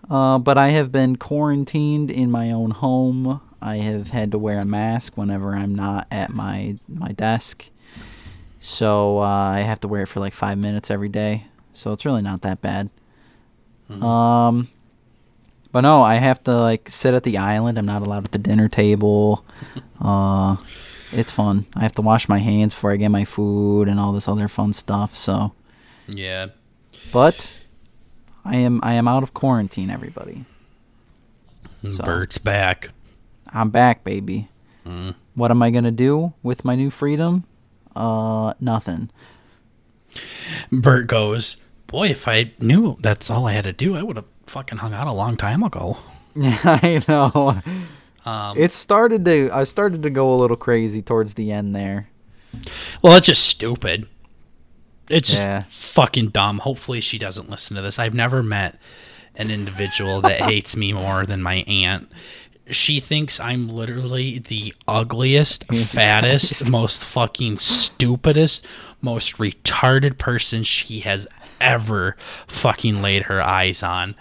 Uh, but I have been quarantined in my own home. I have had to wear a mask whenever I'm not at my, my desk. So uh, I have to wear it for like five minutes every day. So it's really not that bad. Um, but no, I have to like sit at the island. I'm not allowed at the dinner table. uh, it's fun. I have to wash my hands before I get my food and all this other fun stuff. So, Yeah. but I am I am out of quarantine. Everybody, So- Bert's back. I'm back, baby. Mm. What am I gonna do with my new freedom? Uh, nothing. Bert goes, Boy, if I knew that's all I had to do, I would have fucking hung out a long time ago. Yeah, I know. Um, It started to I started to go a little crazy towards the end there. well, it's just stupid. It's just Yeah. fucking dumb. Hopefully, she doesn't listen to this. I've never met an individual that hates me more than my aunt. She thinks I'm literally the ugliest, fattest, most fucking stupidest, most retarded person she has ever fucking laid her eyes on.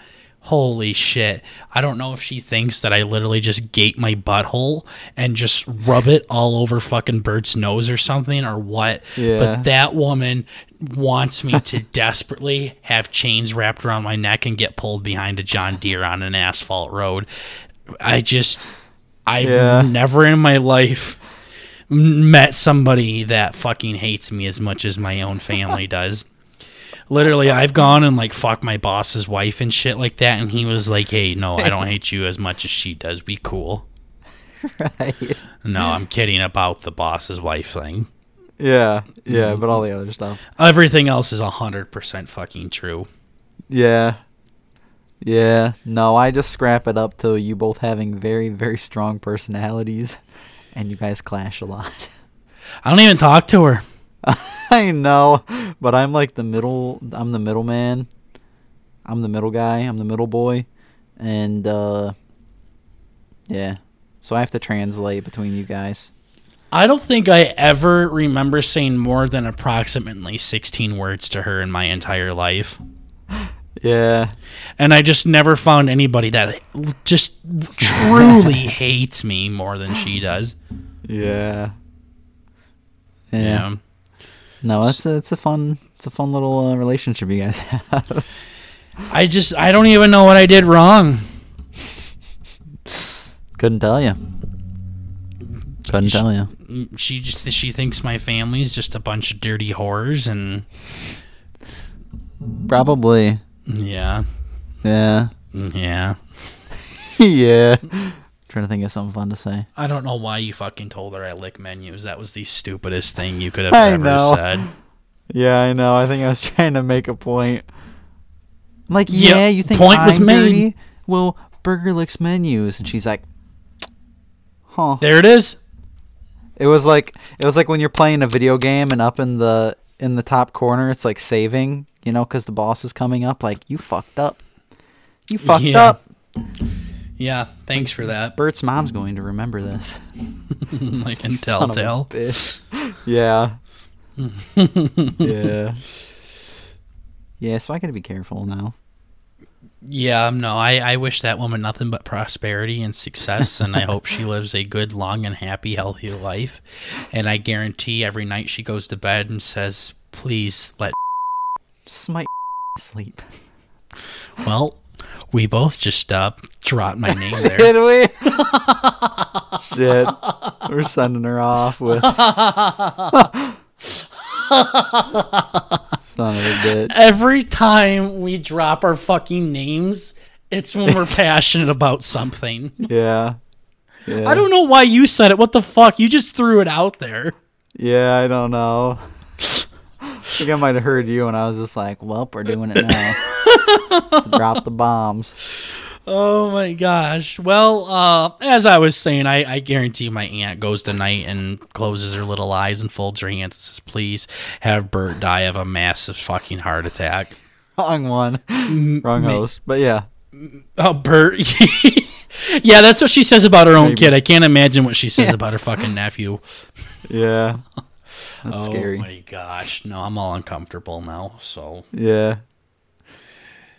Holy shit. I don't know if she thinks that I literally just gate my butthole and just rub it all over fucking Bert's nose or something or what. Yeah. But that woman wants me to desperately have chains wrapped around my neck and get pulled behind a John Deere on an asphalt road. I just, I've Yeah. never in my life met somebody that fucking hates me as much as my own family does. Literally, I've gone and like fuck my boss's wife and shit like that, and he was like, "Hey, no, I don't hate you as much as she does. Be cool." right. No, I'm kidding about the boss's wife thing. Yeah, yeah, mm-hmm. but all the other stuff. Everything else is hundred percent fucking true. Yeah. Yeah. No, I just scrap it up to you both having very, very strong personalities and you guys clash a lot. I don't even talk to her. I know, but I'm like the middle I'm the middleman. I'm the middle guy, I'm the middle boy. And uh yeah. So I have to translate between you guys. I don't think I ever remember saying more than approximately 16 words to her in my entire life. Yeah. And I just never found anybody that just truly hates me more than she does. Yeah. Yeah. Yeah. No, it's a, it's a fun it's a fun little uh, relationship you guys have. I just I don't even know what I did wrong. Couldn't tell you. Couldn't Sh- tell you. She just she thinks my family's just a bunch of dirty whores and Probably. Yeah. Yeah. Mm, yeah. yeah. Trying to think of something fun to say. I don't know why you fucking told her I lick menus. That was the stupidest thing you could have I ever know. said. Yeah, I know. I think I was trying to make a point. I'm like, Yeah, yeah, you think point I'm was made. dirty? Well, Burger licks menus, and she's like, huh. There it is. It was like it was like when you're playing a video game and up in the in the top corner, it's like saving, you know, because the boss is coming up. Like you fucked up. You fucked Yeah. up. Yeah, thanks for that. Bert's mom's going to remember this. I can Son of a tell tell. bitch. Yeah. yeah. Yeah, so I gotta be careful now. Yeah, um, no, I, I wish that woman nothing but prosperity and success, and I hope she lives a good, long, and happy, healthy life. And I guarantee every night she goes to bed and says, please let. Just might sleep. Well, we both just uh, dropped my name there. Did we? Shit. We're sending her off with Son of a bitch. Every time we drop our fucking names, it's when we're passionate about something. Yeah. Yeah. I don't know why you said it. What the fuck? You just threw it out there. Yeah, I don't know. I think I might have heard you, and I was just like, "Well, we're doing it now. Drop the bombs." Oh my gosh. Well, uh, as I was saying, I, I guarantee my aunt goes tonight and closes her little eyes and folds her hands and says, please have Bert die of a massive fucking heart attack. Wrong one, wrong host. But yeah, Oh, Bert. yeah, that's what she says about her own Maybe. kid. I can't imagine what she says Yeah. about her fucking nephew. yeah, that's oh scary. my gosh. No, I'm all uncomfortable now. So, Yeah,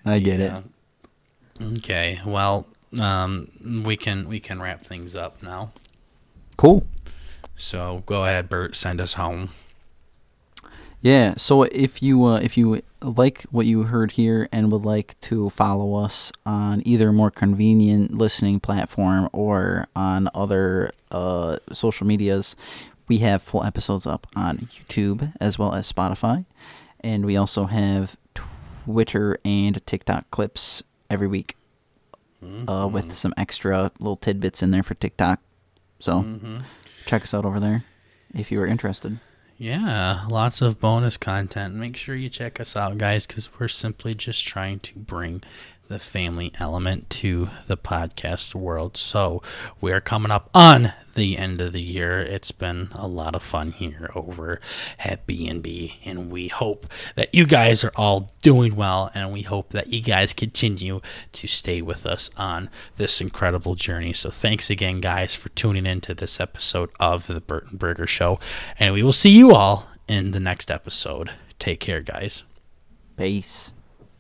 I get yeah. it. Okay. Well, um, we can we can wrap things up now. Cool. So go ahead, Bert. Send us home. Yeah. So if you uh, if you like what you heard here and would like to follow us on either more convenient listening platform or on other uh, social medias, we have full episodes up on YouTube as well as Spotify, and we also have Twitter and TikTok clips every week, uh, with some extra little tidbits in there for TikTok. So Mm-hmm. check us out over there if you are interested. Yeah, lots of bonus content. Make sure you check us out, guys, because we're simply just trying to bring the family element to the podcast world. So we are coming up on the end of the year. It's been a lot of fun here over at B&B, and we hope that you guys are all doing well, and we hope that you guys continue to stay with us on this incredible journey. So thanks again, guys, for tuning in to this episode of the Bert and Burger Show, and we will see you all in the next episode. Take care, guys. Peace.